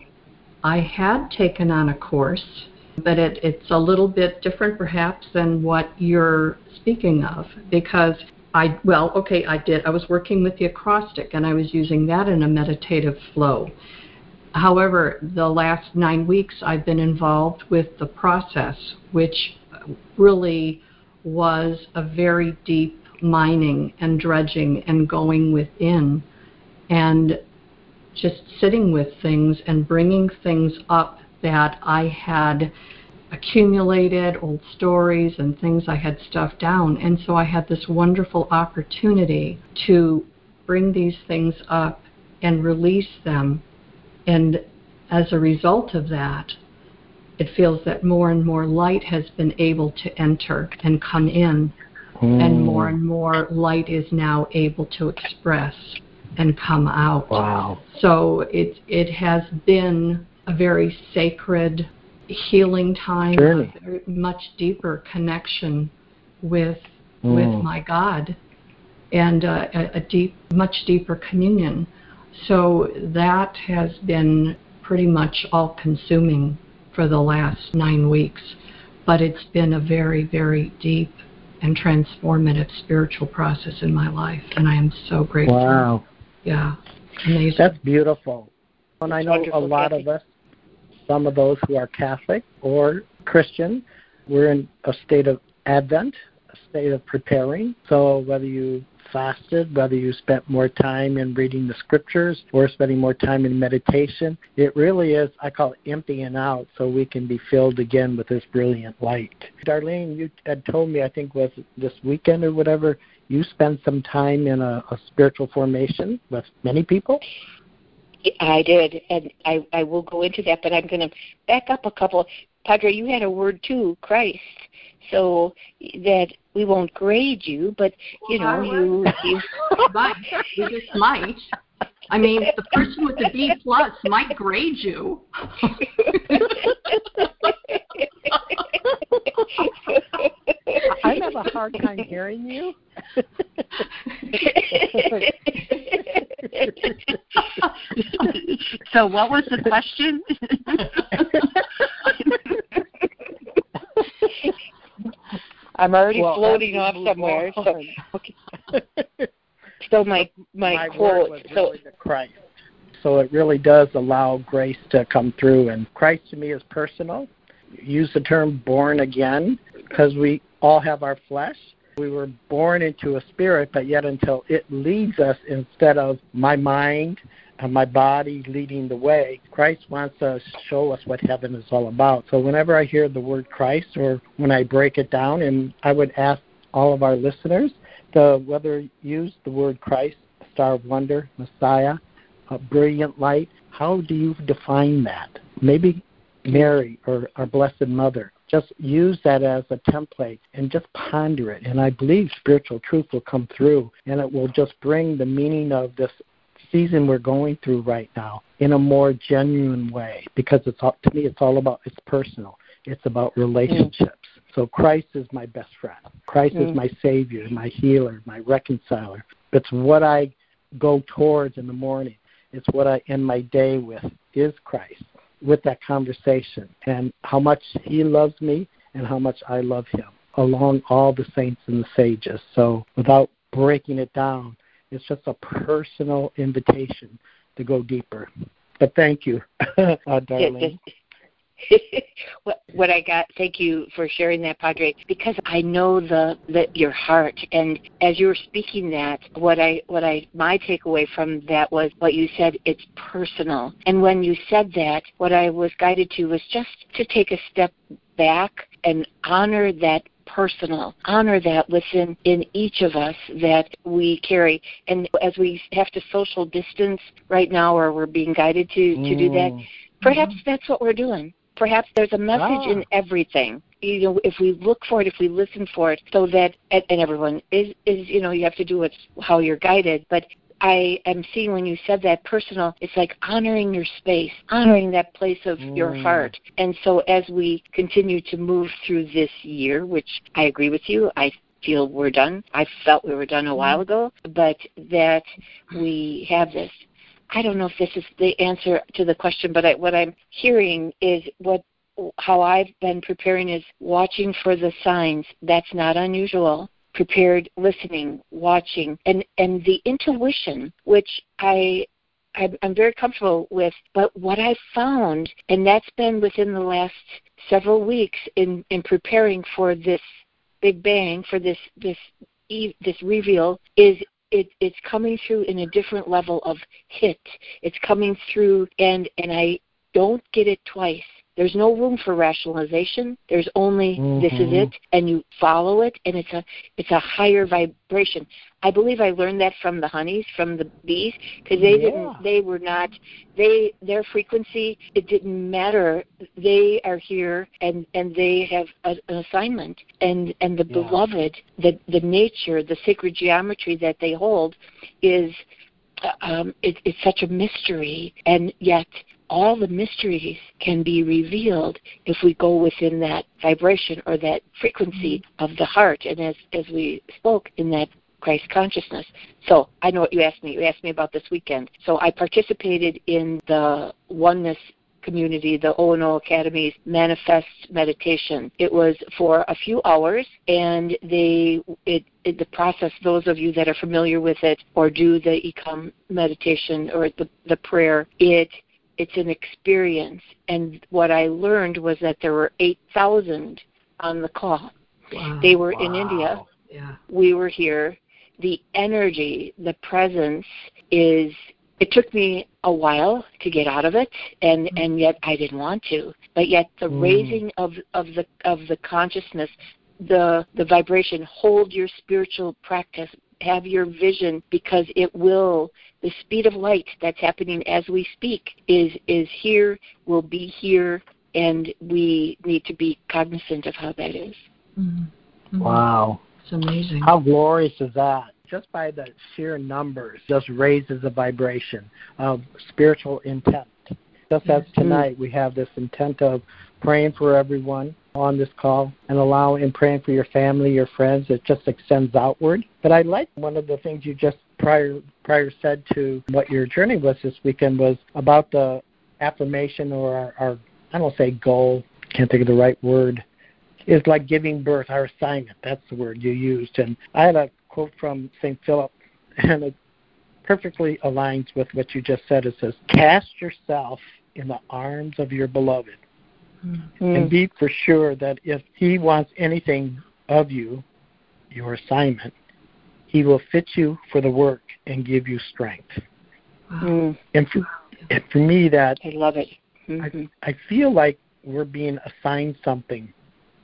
C: I had taken on a course, but it, it's a little bit different perhaps than what you're speaking of because I, well, okay, I did. I was working with the acrostic and I was using that in a meditative flow. However, the last nine weeks I've been involved with the process, which really was a very deep mining and dredging and going within and just sitting with things and bringing things up that I had accumulated, old stories and things I had stuffed down. And so I had this wonderful opportunity to bring these things up and release them. And as a result of that, it feels that more and more light has been able to enter and come in, and more and more light is now able to express and come out.
A: Wow.
C: So it it has been a very sacred healing time,
A: Journey.
C: a very much deeper connection with with
A: Mm.
C: my God, and uh, a, a deep, much deeper communion. So that has been pretty much all consuming for the last nine weeks, but it's been a very, very deep and transformative spiritual process in my life, and I am so grateful.
A: Wow.
C: Yeah. Amazing.
A: That's beautiful. And I know a lot
B: Kathy.
A: of us, some of those who are Catholic or Christian, we're in a state of Advent, a state of preparing. So whether you fasted, whether you spent more time in reading the scriptures or spending more time in meditation, it really is, I call it emptying out so we can be filled again with this brilliant light. Darlene, you had told me, I think was this weekend or whatever, you spent some time in a, a spiritual formation with many people?
B: I did, and I, I will go into that, but I'm going to back up a couple. Padre, you had a word too, Christ. So that we won't grade you, but you know, you, you
C: might. We just might. I mean, the person with the B plus might grade you.
A: I have a hard time hearing you.
B: so what was the question? I'm already
A: Well,
B: floating off somewhere. So, okay. so my my,
A: my
B: quote. So
A: really Christ. So it really does allow grace to come through, and Christ to me is personal. Use the term born again because we all have our flesh. We were born into a spirit, but yet until it leads us instead of my mind my body leading the way, Christ wants to show us what heaven is all about. So whenever I hear the word Christ or when I break it down, and I would ask all of our listeners to whether use the word Christ, star of wonder, Messiah, a brilliant light, how do you define that? Maybe Mary or our Blessed Mother. Just use that as a template and just ponder it. And I believe spiritual truth will come through and it will just bring the meaning of this season we're going through right now in a more genuine way because it's all, to me it's all about it's personal. It's about relationships. So Christ is my best friend. Christ is
B: Mm.
A: my savior, my healer, my reconciler. It's what I go towards in the morning. It's what I end my day with is Christ with that conversation and how much he loves me and how much I love him along all the saints and the sages. So without breaking it down, it's just a personal invitation to go deeper. But thank you, uh, darling.
B: what I got. Thank you for sharing that, Padre, because I know the that your heart. And as you were speaking that, what I what I my takeaway from that was what you said. It's personal. And when you said that, what I was guided to was just to take a step back and honor that personal honor that within in each of us that we carry and as we have to social distance right now or we're being guided to to do that
A: Mm.
B: Perhaps that's what we're doing. Perhaps there's a message
A: Ah.
B: in everything. You know, if we look for it, if we listen for it, so that and, and everyone is is you know you have to do it how you're guided. But I am seeing when you said that personal, it's like honoring your space, honoring that place of your
A: Mm.
B: heart. And so as we continue to move through this year, which I agree with you, I feel we're done. I felt we were done a while ago, but that we have this. I don't know if this is the answer to the question, but I, what I'm hearing is what how I've been preparing is watching for the signs. That's not unusual. Prepared listening, watching, and and the intuition, which I I'm, very comfortable with. But what I found, and that's been within the last several weeks in in preparing for this big bang, for this this this reveal, is it, it's coming through in a different level of hit. It's coming through, and and I don't get it twice. There's no room for rationalization. There's only this is
A: Mhm.
B: it, and you follow it, and it's a it's a higher vibration. I believe I learned that from the honeys, from the bees, because they
A: Yeah.
B: didn't. They were not. They their frequency. It didn't matter. They are here, and and they have a, an assignment, and and the
A: Yeah.
B: beloved, the the nature, the sacred geometry that they hold, is um, it, it's such a mystery, and yet all the mysteries can be revealed if we go within that vibration or that frequency mm-hmm. of the heart. And as as we spoke in that Christ consciousness. So I know what you asked me. You asked me about this weekend. So I participated in the oneness community, the O&O Academy's Manifest Meditation. It was for a few hours, and they it, it, the process. Those of you that are familiar with it or do the Ekam meditation or the the prayer, it it's an experience. And what I learned was that there were eight thousand on the call.
C: Wow.
B: They were
A: Wow.
B: in India.
C: Yeah.
B: We were here. The energy, the presence is it took me a while to get out of it and
C: Mm.
B: and yet I didn't want to. But yet the
A: Mm.
B: raising of of the of the consciousness, the the vibration, hold your spiritual practice, have your vision because it will the speed of light that's happening as we speak is is here, will be here and we need to be cognizant of how that is.
C: Mhm. Mhm.
A: Wow.
C: It's amazing.
A: How glorious is that? Just by the sheer numbers, just raises the vibration of spiritual intent. Just as
B: Mm-hmm.
A: tonight, we have this intent of praying for everyone on this call and allowing and praying for your family, your friends. It just extends outward. But I like one of the things you just prior prior said to what your journey was this weekend was about the affirmation or our, our I don't say goal, can't think of the right word, is like giving birth, our assignment. That's the word you used. And I had a quote from St. Philip, and it perfectly aligns with what you just said. It says, Cast yourself in the arms of your beloved,
C: Mm.
A: and be for sure that if he wants anything of you, your assignment, he will fit you for the work and give you strength.
C: Wow.
B: Mm,
A: And for, and for me, that
B: I love it. Mhm.
A: I feel like we're being assigned something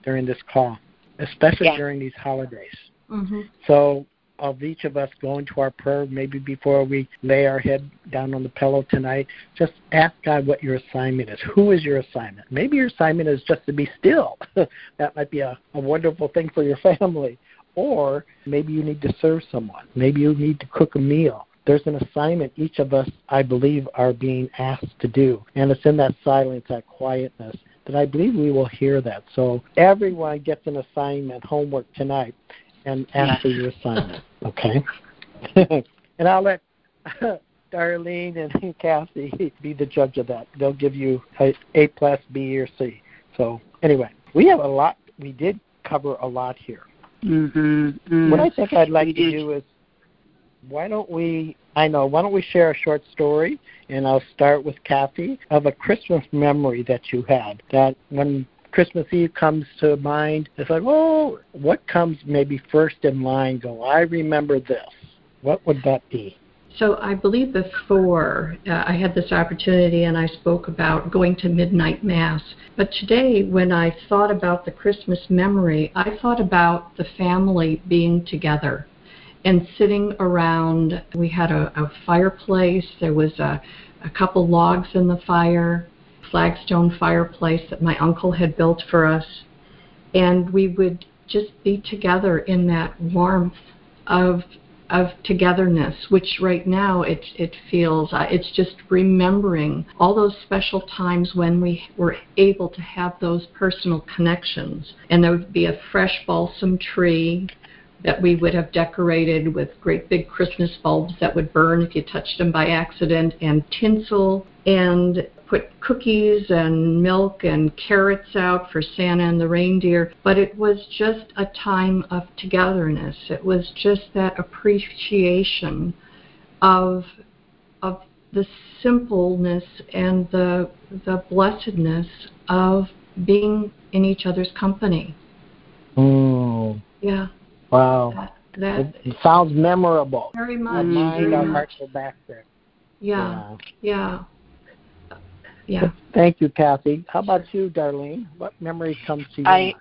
A: during this call, especially
B: Yeah.
A: during these holidays.
C: Mhm.
A: So, of each of us going to our prayer, maybe before we lay our head down on the pillow tonight, just ask God what your assignment is. Who is your assignment? Maybe your assignment is just to be still. that might be a, a wonderful thing for your family. Or maybe you need to serve someone. Maybe you need to cook a meal. There's an assignment each of us, I believe, are being asked to do. And it's in that silence, that quietness, that I believe we will hear that. So everyone gets an assignment, homework tonight, and for your assignment, okay? and I'll let Darlene and Kathy be the judge of that. They'll give you a A plus, B, or C. So anyway, we have a lot. We did cover a lot here.
B: Mhm. Mm.
A: What I think I'd like to do is, why don't we? I know. Why don't we share a short story? And I'll start with Kathy of a Christmas memory that you had. That when Christmas Eve comes to mind, it's like, oh, what comes maybe first in line? Go, I remember this. What would that be?
C: So I believe before uh, I had this opportunity and I spoke about going to midnight mass. But today, when I thought about the Christmas memory, I thought about the family being together and sitting around. We had a, a fireplace. There was a, a couple logs in the fire, flagstone fireplace that my uncle had built for us, and we would just be together in that warmth of of togetherness, which right now it it feels uh, it's just remembering all those special times when we were able to have those personal connections, and there would be a fresh balsam tree that we would have decorated with great big Christmas bulbs that would burn if you touched them by accident, and tinsel, and put cookies and milk and carrots out for Santa and the reindeer. But it was just a time of togetherness. It was just that appreciation of of the simpleness and the the blessedness of being in each other's company.
A: Mm,
C: Yeah,
A: wow.
C: that, that
A: It, it sounds memorable.
C: very
A: Our
C: much.
A: mind, our
C: very
A: hearts
C: much.
A: go back there.
C: Yeah, yeah, yeah.
A: Thank you, Kathy. How about you, Darlene? What memory comes to you?
B: I-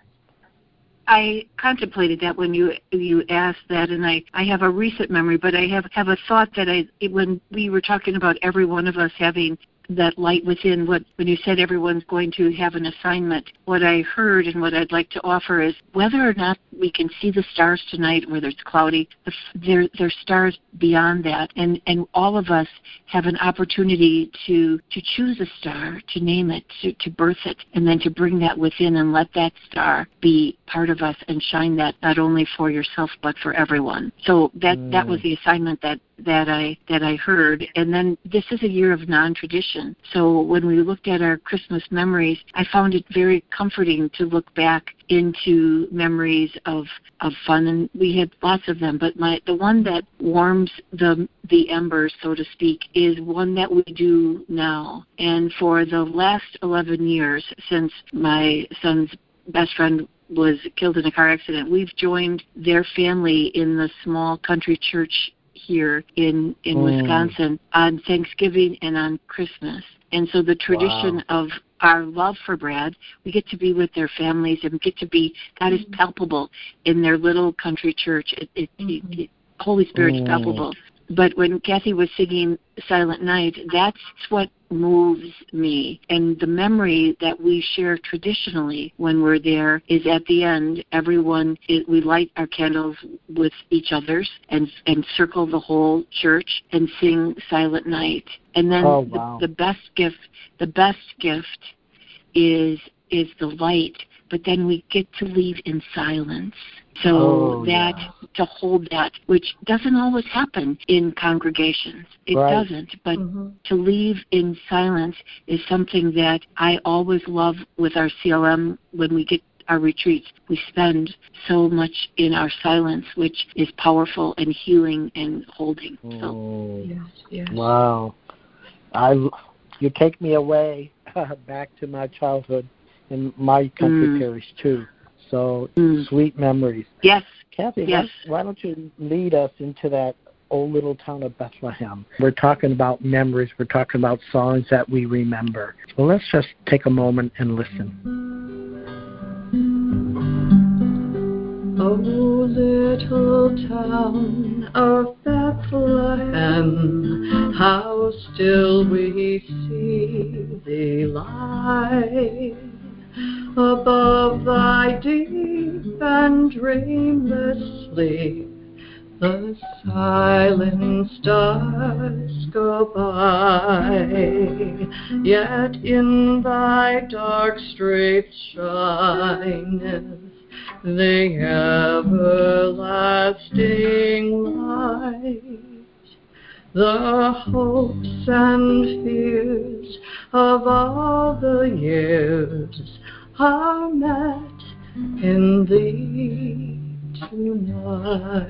B: I contemplated that when you you asked that, and I I have a recent memory, but I have have a thought that I when we were talking about every one of us having that light within. What when you said everyone's going to have an assignment, what I heard and what I'd like to offer is whether or not we can see the stars tonight, whether it's cloudy. There, there's stars beyond that, and and all of us have an opportunity to to choose a star, to name it, to to birth it, and then to bring that within and let that star be part of us and shine that not only for yourself but for everyone. So that mm. that was mm. the assignment that that I that I heard. And then this is a year of non-tradition. So when we looked at our Christmas memories, I found it very comforting to look back into memories of of fun and we had lots of them but my the one that warms the the embers so to speak is one that we do now and for the last 11 years since my son's best friend was killed in a car accident we've joined their family in the small country church here in in mm. Wisconsin on Thanksgiving and on Christmas. And so the tradition wow. of our love for Brad, we get to be with their families and get to be that is mm. palpable in their little country church. It, it, mm-hmm. it, Holy Spirit's mm. palpable. But when Kathy was singing Silent Night, that's what moves me. And the memory that we share traditionally when we're there is at the end, everyone, we light our candles with each other's and, and circle the whole church and sing Silent Night. And then
A: oh, wow.
B: the, the best gift, the best gift is, is the light, but then we get to leave in silence so
A: oh,
B: that
A: yeah.
B: to hold that, which doesn't always happen in congregations, it
A: right.
B: doesn't. But
C: mm-hmm.
B: to leave in silence is something that I always love with our CLM when we get our retreats. We spend so much in our silence, which is powerful and healing and holding. So.
A: Oh.
C: Yes, yes.
A: Wow, I you take me away back to my childhood in my country
B: mm.
A: parish too. So
B: mm.
A: sweet memories.
B: Yes.
A: Kathy,
B: yes.
A: Why, why don't you lead us into that old little town of Bethlehem? We're talking about memories. We're talking about songs that we remember. So let's just take a moment and listen.
C: Oh, little town of Bethlehem, how still we see thee lie above thy deep and dreamless sleep. The silent stars go by, yet in thy dark streets shineth the everlasting light the hopes and fears of all the years are met in thee tonight.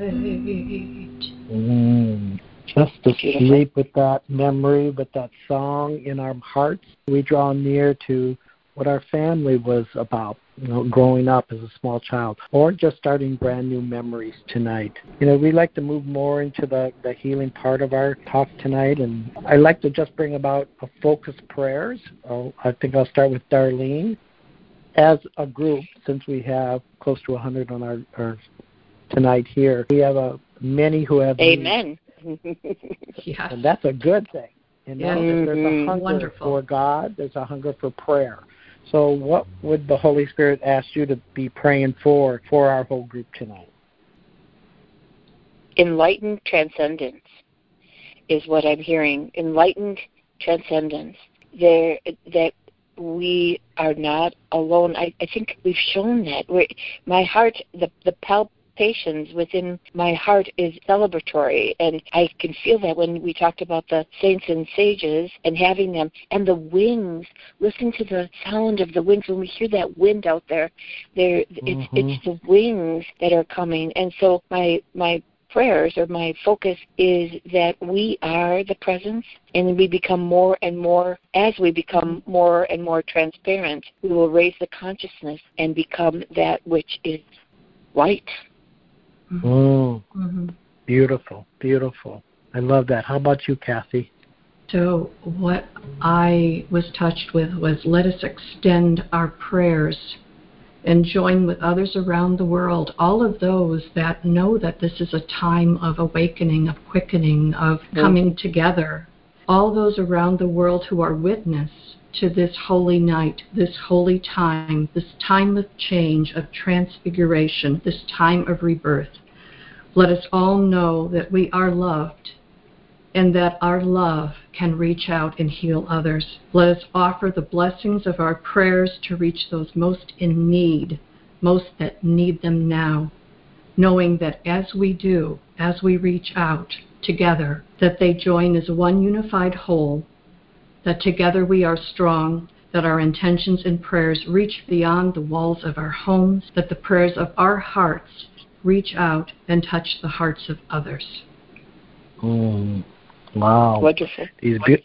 A: Mm. Just to sleep with that memory, with that song in our hearts, we draw near to what our family was about you know, growing up as a small child, or just starting brand new memories tonight. You know, we like to move more into the, the healing part of our talk tonight, and I like to just bring about a focus prayers. Oh, I think I'll start with Darlene. As a group, since we have close to 100 on our, our tonight here, we have a many who have
B: Amen.
C: yeah.
A: And that's a good thing. You know,
C: mm-hmm.
A: there's a hunger
C: Wonderful.
A: for God, there's a hunger for prayer. So, what would the Holy Spirit ask you to be praying for for our whole group tonight?
B: Enlightened transcendence is what I'm hearing. Enlightened transcendence. There, that we are not alone. I, I think we've shown that. We're, my heart, the the palp palpitations within my heart is celebratory. And I can feel that when we talked about the saints and sages and having them and the wings. Listen to the sound of the wings. When we hear that wind out there, there it's
A: mm-hmm.
B: it's the wings that are coming. And so my my prayers or my focus is that we are the presence and we become more and more as we become more and more transparent we will raise the consciousness and become that which is white
A: Mm-hmm. Mm.
C: Mm-hmm.
A: Beautiful, beautiful. I love that. How about you, Kathy?
C: So, what I was touched with was let us extend our prayers and join with others around the world, all of those that know that this is a time of awakening, of quickening, of mm. coming together. All those around the world who are witness to this holy night, this holy time, this time of change, of transfiguration, this time of rebirth. Let us all know that we are loved and that our love can reach out and heal others. Let us offer the blessings of our prayers to reach those most in need, most that need them now, knowing that as we do, as we reach out together, that they join as one unified whole, that together we are strong, that our intentions and prayers reach beyond the walls of our homes, that the prayers of our hearts reach out and touch the hearts of others.
A: Mm. Wow.
B: Wonderful.
A: These, be-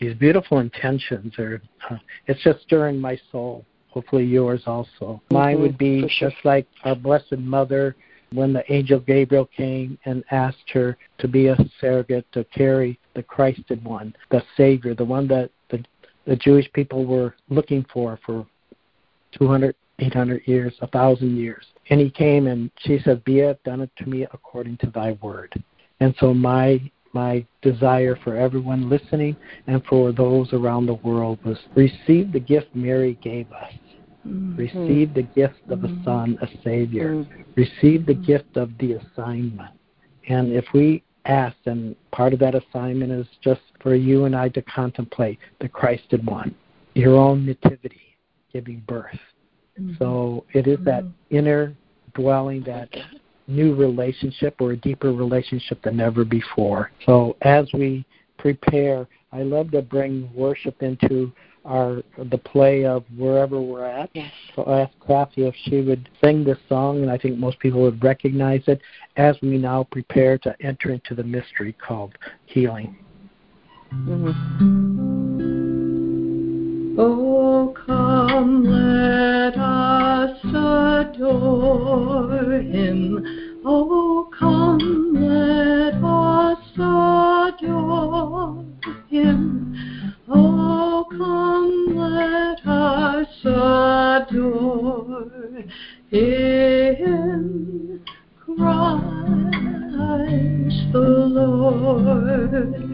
A: these beautiful intentions are, uh, it's just stirring my soul. Hopefully yours also. Mm-hmm. Mine would be sure. just like our Blessed Mother when the angel Gabriel came and asked her to be a surrogate to carry the Christed one, the Savior, the one that the, the Jewish people were looking for for 200, 800 years, a thousand years. And he came and she said, Be it done to me according to thy word. And so my my desire for everyone listening and for those around the world was receive the gift Mary gave us. Mm-hmm. Receive the gift of mm-hmm. a son, a savior. Mm-hmm. Receive the gift of the assignment. And if we ask, and part of that assignment is just for you and I to contemplate the Christed one, your own nativity, giving birth. Mm-hmm. So it is that mm-hmm. inner dwelling, that new relationship or a deeper relationship than ever before. So as we prepare, I love to bring worship into our the play of wherever we're at.
B: Yes.
A: So I asked Kathy if she would sing this song, and I think most people would recognize it as we now prepare to enter into the mystery called healing.
C: Mm-hmm. Oh, come, let us adore Him. Oh, come, let us adore Him. Oh, come, let us adore Him, Christ the Lord.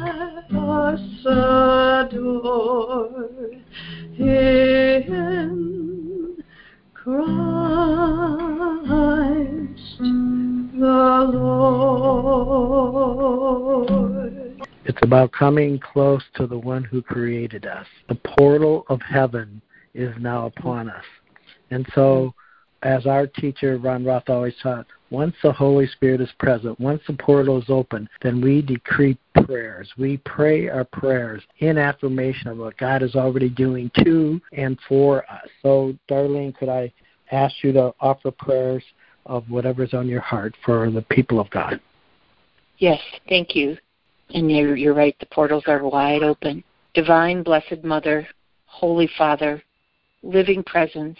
A: about coming close to the one who created us. The portal of heaven is now upon us. And so, as our teacher, Ron Roth, always taught, once the Holy Spirit is present, once the portal is open, then we decree prayers. We pray our prayers in affirmation of what God is already doing to and for us. So, Darlene, could I ask you to offer prayers of whatever's on your heart for the people of God?
B: Yes, thank you. And you're, you're right, the portals are wide open. Divine Blessed Mother, Holy Father, living presence,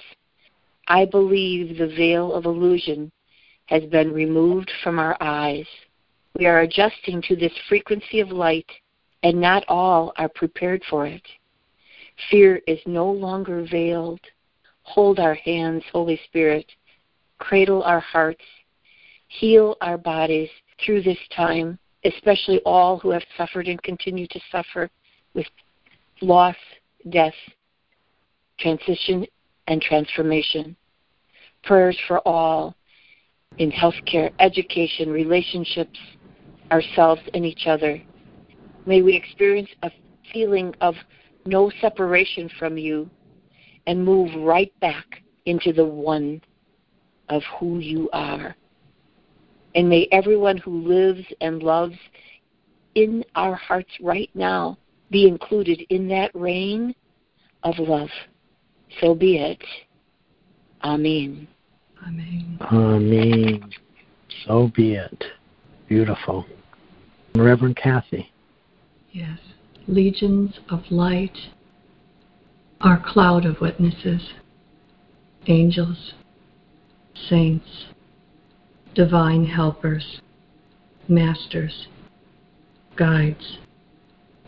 B: I believe the veil of illusion has been removed from our eyes. We are adjusting to this frequency of light, and not all are prepared for it. Fear is no longer veiled. Hold our hands, Holy Spirit. Cradle our hearts. Heal our bodies through this time especially all who have suffered and continue to suffer with loss, death, transition, and transformation. Prayers for all in healthcare, education, relationships, ourselves, and each other. May we experience a feeling of no separation from you and move right back into the one of who you are. And may everyone who lives and loves in our hearts right now be included in that rain of love. So be it. Amen.
C: Amen.
A: Amen. So be it. Beautiful. Reverend Kathy.
C: Yes. Legions of light, our cloud of witnesses, angels, saints, divine helpers, masters, guides,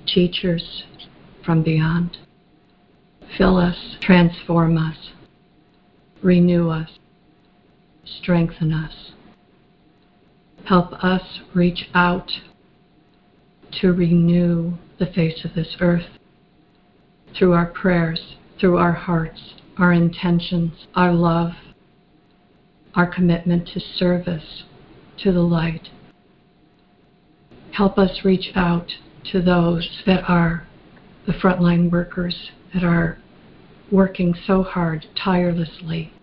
C: teachers from beyond, Fill us, transform us, renew us, strengthen us. Help us reach out to renew the face of this earth through our prayers, through our hearts, our intentions, our love, our commitment to service, to the light. Help us reach out to those that are the frontline workers that are working so hard, tirelessly.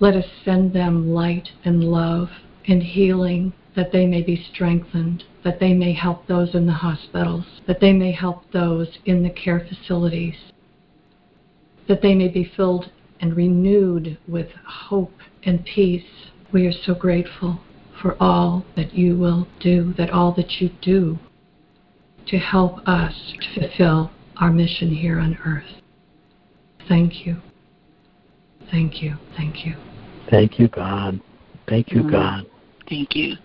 C: Let us send them light and love and healing that they may be strengthened, that they may help those in the hospitals, that they may help those in the care facilities, that they may be filled and renewed with hope and peace. We are so grateful for all that you will do, that all that you do to help us to fulfill our mission here on earth. Thank you. Thank you. Thank you.
A: Thank you, God. Thank you, mm-hmm. God.
B: Thank you.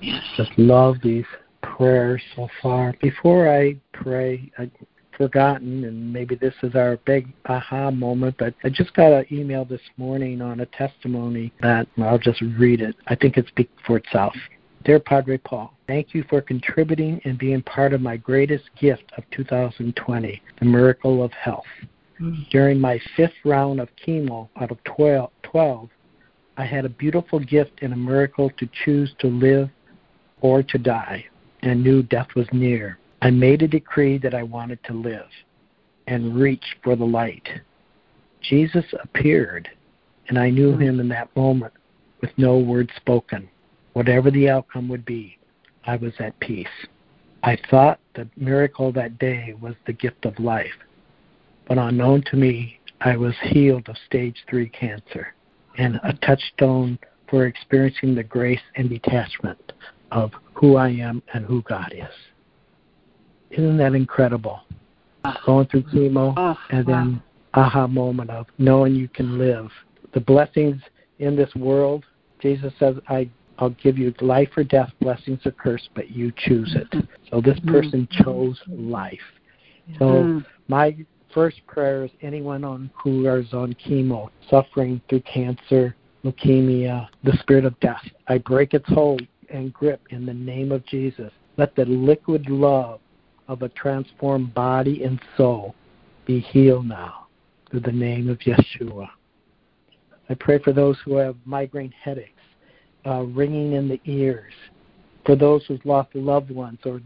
B: Yes.
A: Just love these prayers so far. Before I pray, I forgotten, and maybe this is our big aha moment, but I just got an email this morning on a testimony that I'll just read it. I think it speaks for itself. Dear Padre Paul, thank you for contributing and being part of my greatest gift of 2020, the miracle of health. Mm. During my fifth round of chemo out of 12, 12, I had a beautiful gift and a miracle to choose to live or to die, and knew death was near. I made a decree that I wanted to live and reach for the light. Jesus appeared, and I knew him in that moment with no word spoken. Whatever the outcome would be, I was at peace. I thought the miracle that day was the gift of life, but unknown to me, I was healed of stage 3 cancer and a touchstone for experiencing the grace and detachment of who I am and who God is. Isn't that incredible? Going through chemo oh, and then wow. aha moment of knowing you can live. The blessings in this world, Jesus says, I I'll give you life or death, blessings or curse, but you choose it. So this mm-hmm. person chose life. So mm. my first prayer is anyone on who is on chemo, suffering through cancer, leukemia, the spirit of death. I break its hold and grip in the name of Jesus. Let the liquid love of a transformed body and soul be healed now through the name of Yeshua. I pray for those who have migraine headaches, uh, ringing in the ears, for those who've lost loved ones or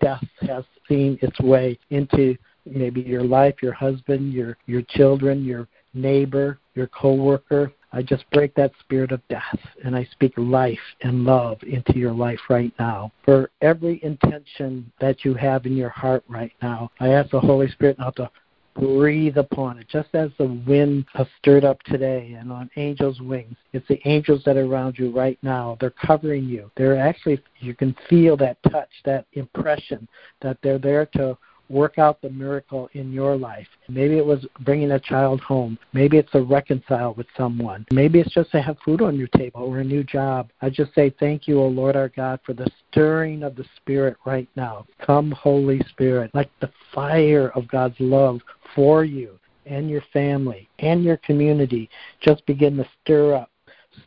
A: death has seen its way into maybe your life, your husband, your your children, your neighbor, your coworker, I just break that spirit of death and I speak life and love into your life right now. For every intention that you have in your heart right now, I ask the Holy Spirit now to breathe upon it, just as the wind has stirred up today and on angels' wings. It's the angels that are around you right now. They're covering you. They're actually, you can feel that touch, that impression that they're there to work out the miracle in your life. Maybe it was bringing a child home. Maybe it's to reconcile with someone. Maybe it's just to have food on your table or a new job. I just say thank you, O Lord our God, for the stirring of the Spirit right now. Come, Holy Spirit, like the fire of God's love for you and your family and your community. Just begin to stir up,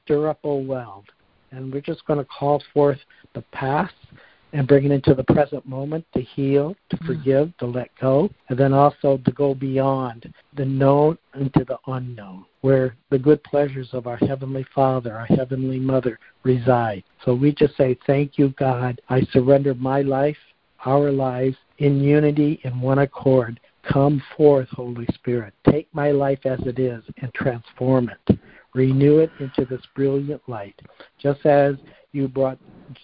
A: stir up, O well. And we're just going to call forth the past and bring it into the present moment to heal, to mm. forgive, to let go, and then also to go beyond the known into the unknown, where the good pleasures of our Heavenly Father, our Heavenly Mother reside. So we just say, Thank you, God. I surrender my life, our lives, in unity, in one accord. Come forth, Holy Spirit. Take my life as it is and transform it. Renew it into this brilliant light. Just as you brought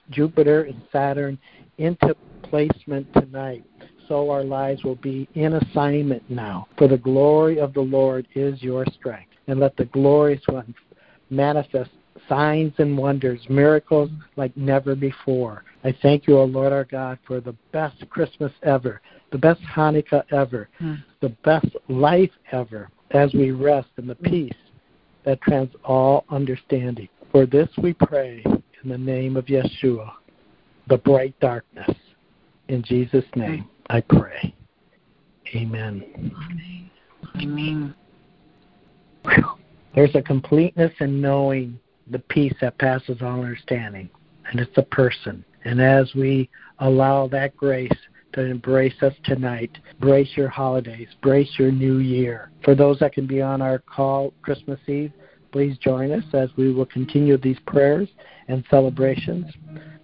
A: Jupiter and Saturn into placement tonight. So our lives will be in assignment now. For the glory of the Lord is your strength. And let the glorious one manifest signs and wonders, miracles like never before. I thank you, O Lord our God, for the best Christmas ever, the best Hanukkah ever, mm. the best life ever, as we rest in the peace that trans all understanding. For this we pray in the name of Yeshua, the bright darkness. In Jesus' name, I pray. Amen.
C: Amen.
B: Amen.
A: There's a completeness in knowing the peace that passes all understanding, and it's a person. And as we allow that grace to embrace us tonight, brace your holidays, brace your new year. For those that can be on our call Christmas Eve, please join us as we will continue these prayers and celebrations.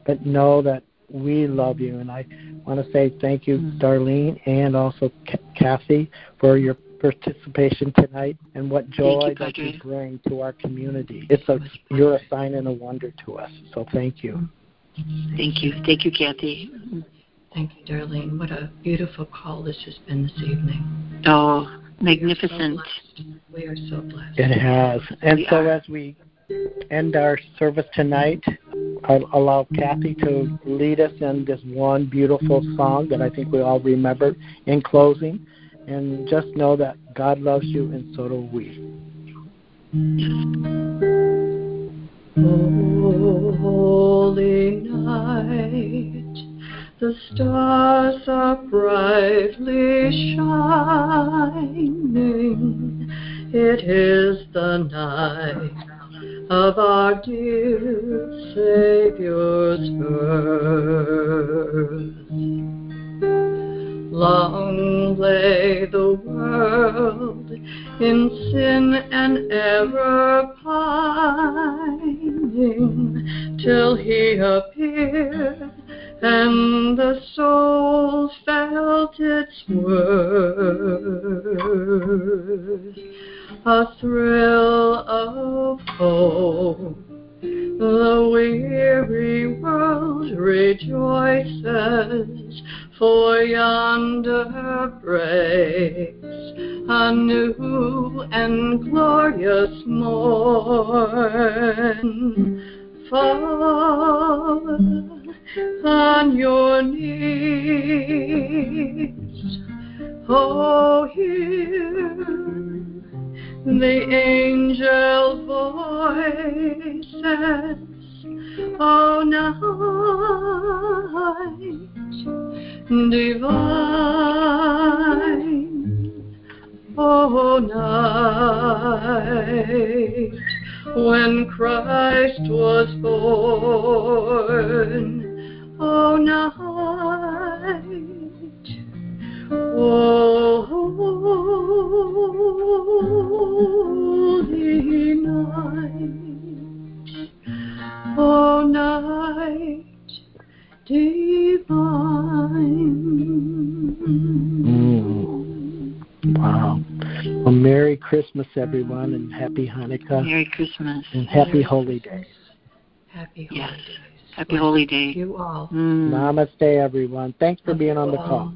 A: But know that we love you, and I want to say thank you, mm-hmm. Darlene, and also Kathy, for your participation tonight and what joy
B: you,
A: that you bring to our community. It's a you're a sign and a wonder to us. So thank you.
B: Thank you. Thank you, Kathy.
C: Thank you, Darlene. What a beautiful call this has been this evening.
B: Oh, magnificent.
C: We are so blessed.
A: It has. And
B: We
A: so
B: are.
A: as we end our service tonight, I'll allow Kathy to lead us in this one beautiful song that I think we all remember in closing. And just know that God loves you and so do we.
C: Holy night, the stars are brightly shining. It is the night of our dear Savior's birth. Long lay the world in sin and error pining, till he appeared and the soul felt its worth. A thrill of hope the weary world rejoices, for yonder breaks a new and glorious morn. Fall on your knees, oh, hear the angel voices, oh night. Divine, oh night when Christ was born, oh night. Holy night, oh night divine.
A: Mm, wow. Well, Merry Christmas, everyone, and Happy Hanukkah
B: Merry Christmas.
A: and Happy Holy Days.
C: Happy
B: Yes.
C: holidays.
B: Happy Holy Day.
C: You all.
B: Mm.
A: Namaste, everyone. Thanks for being on the call.
C: all.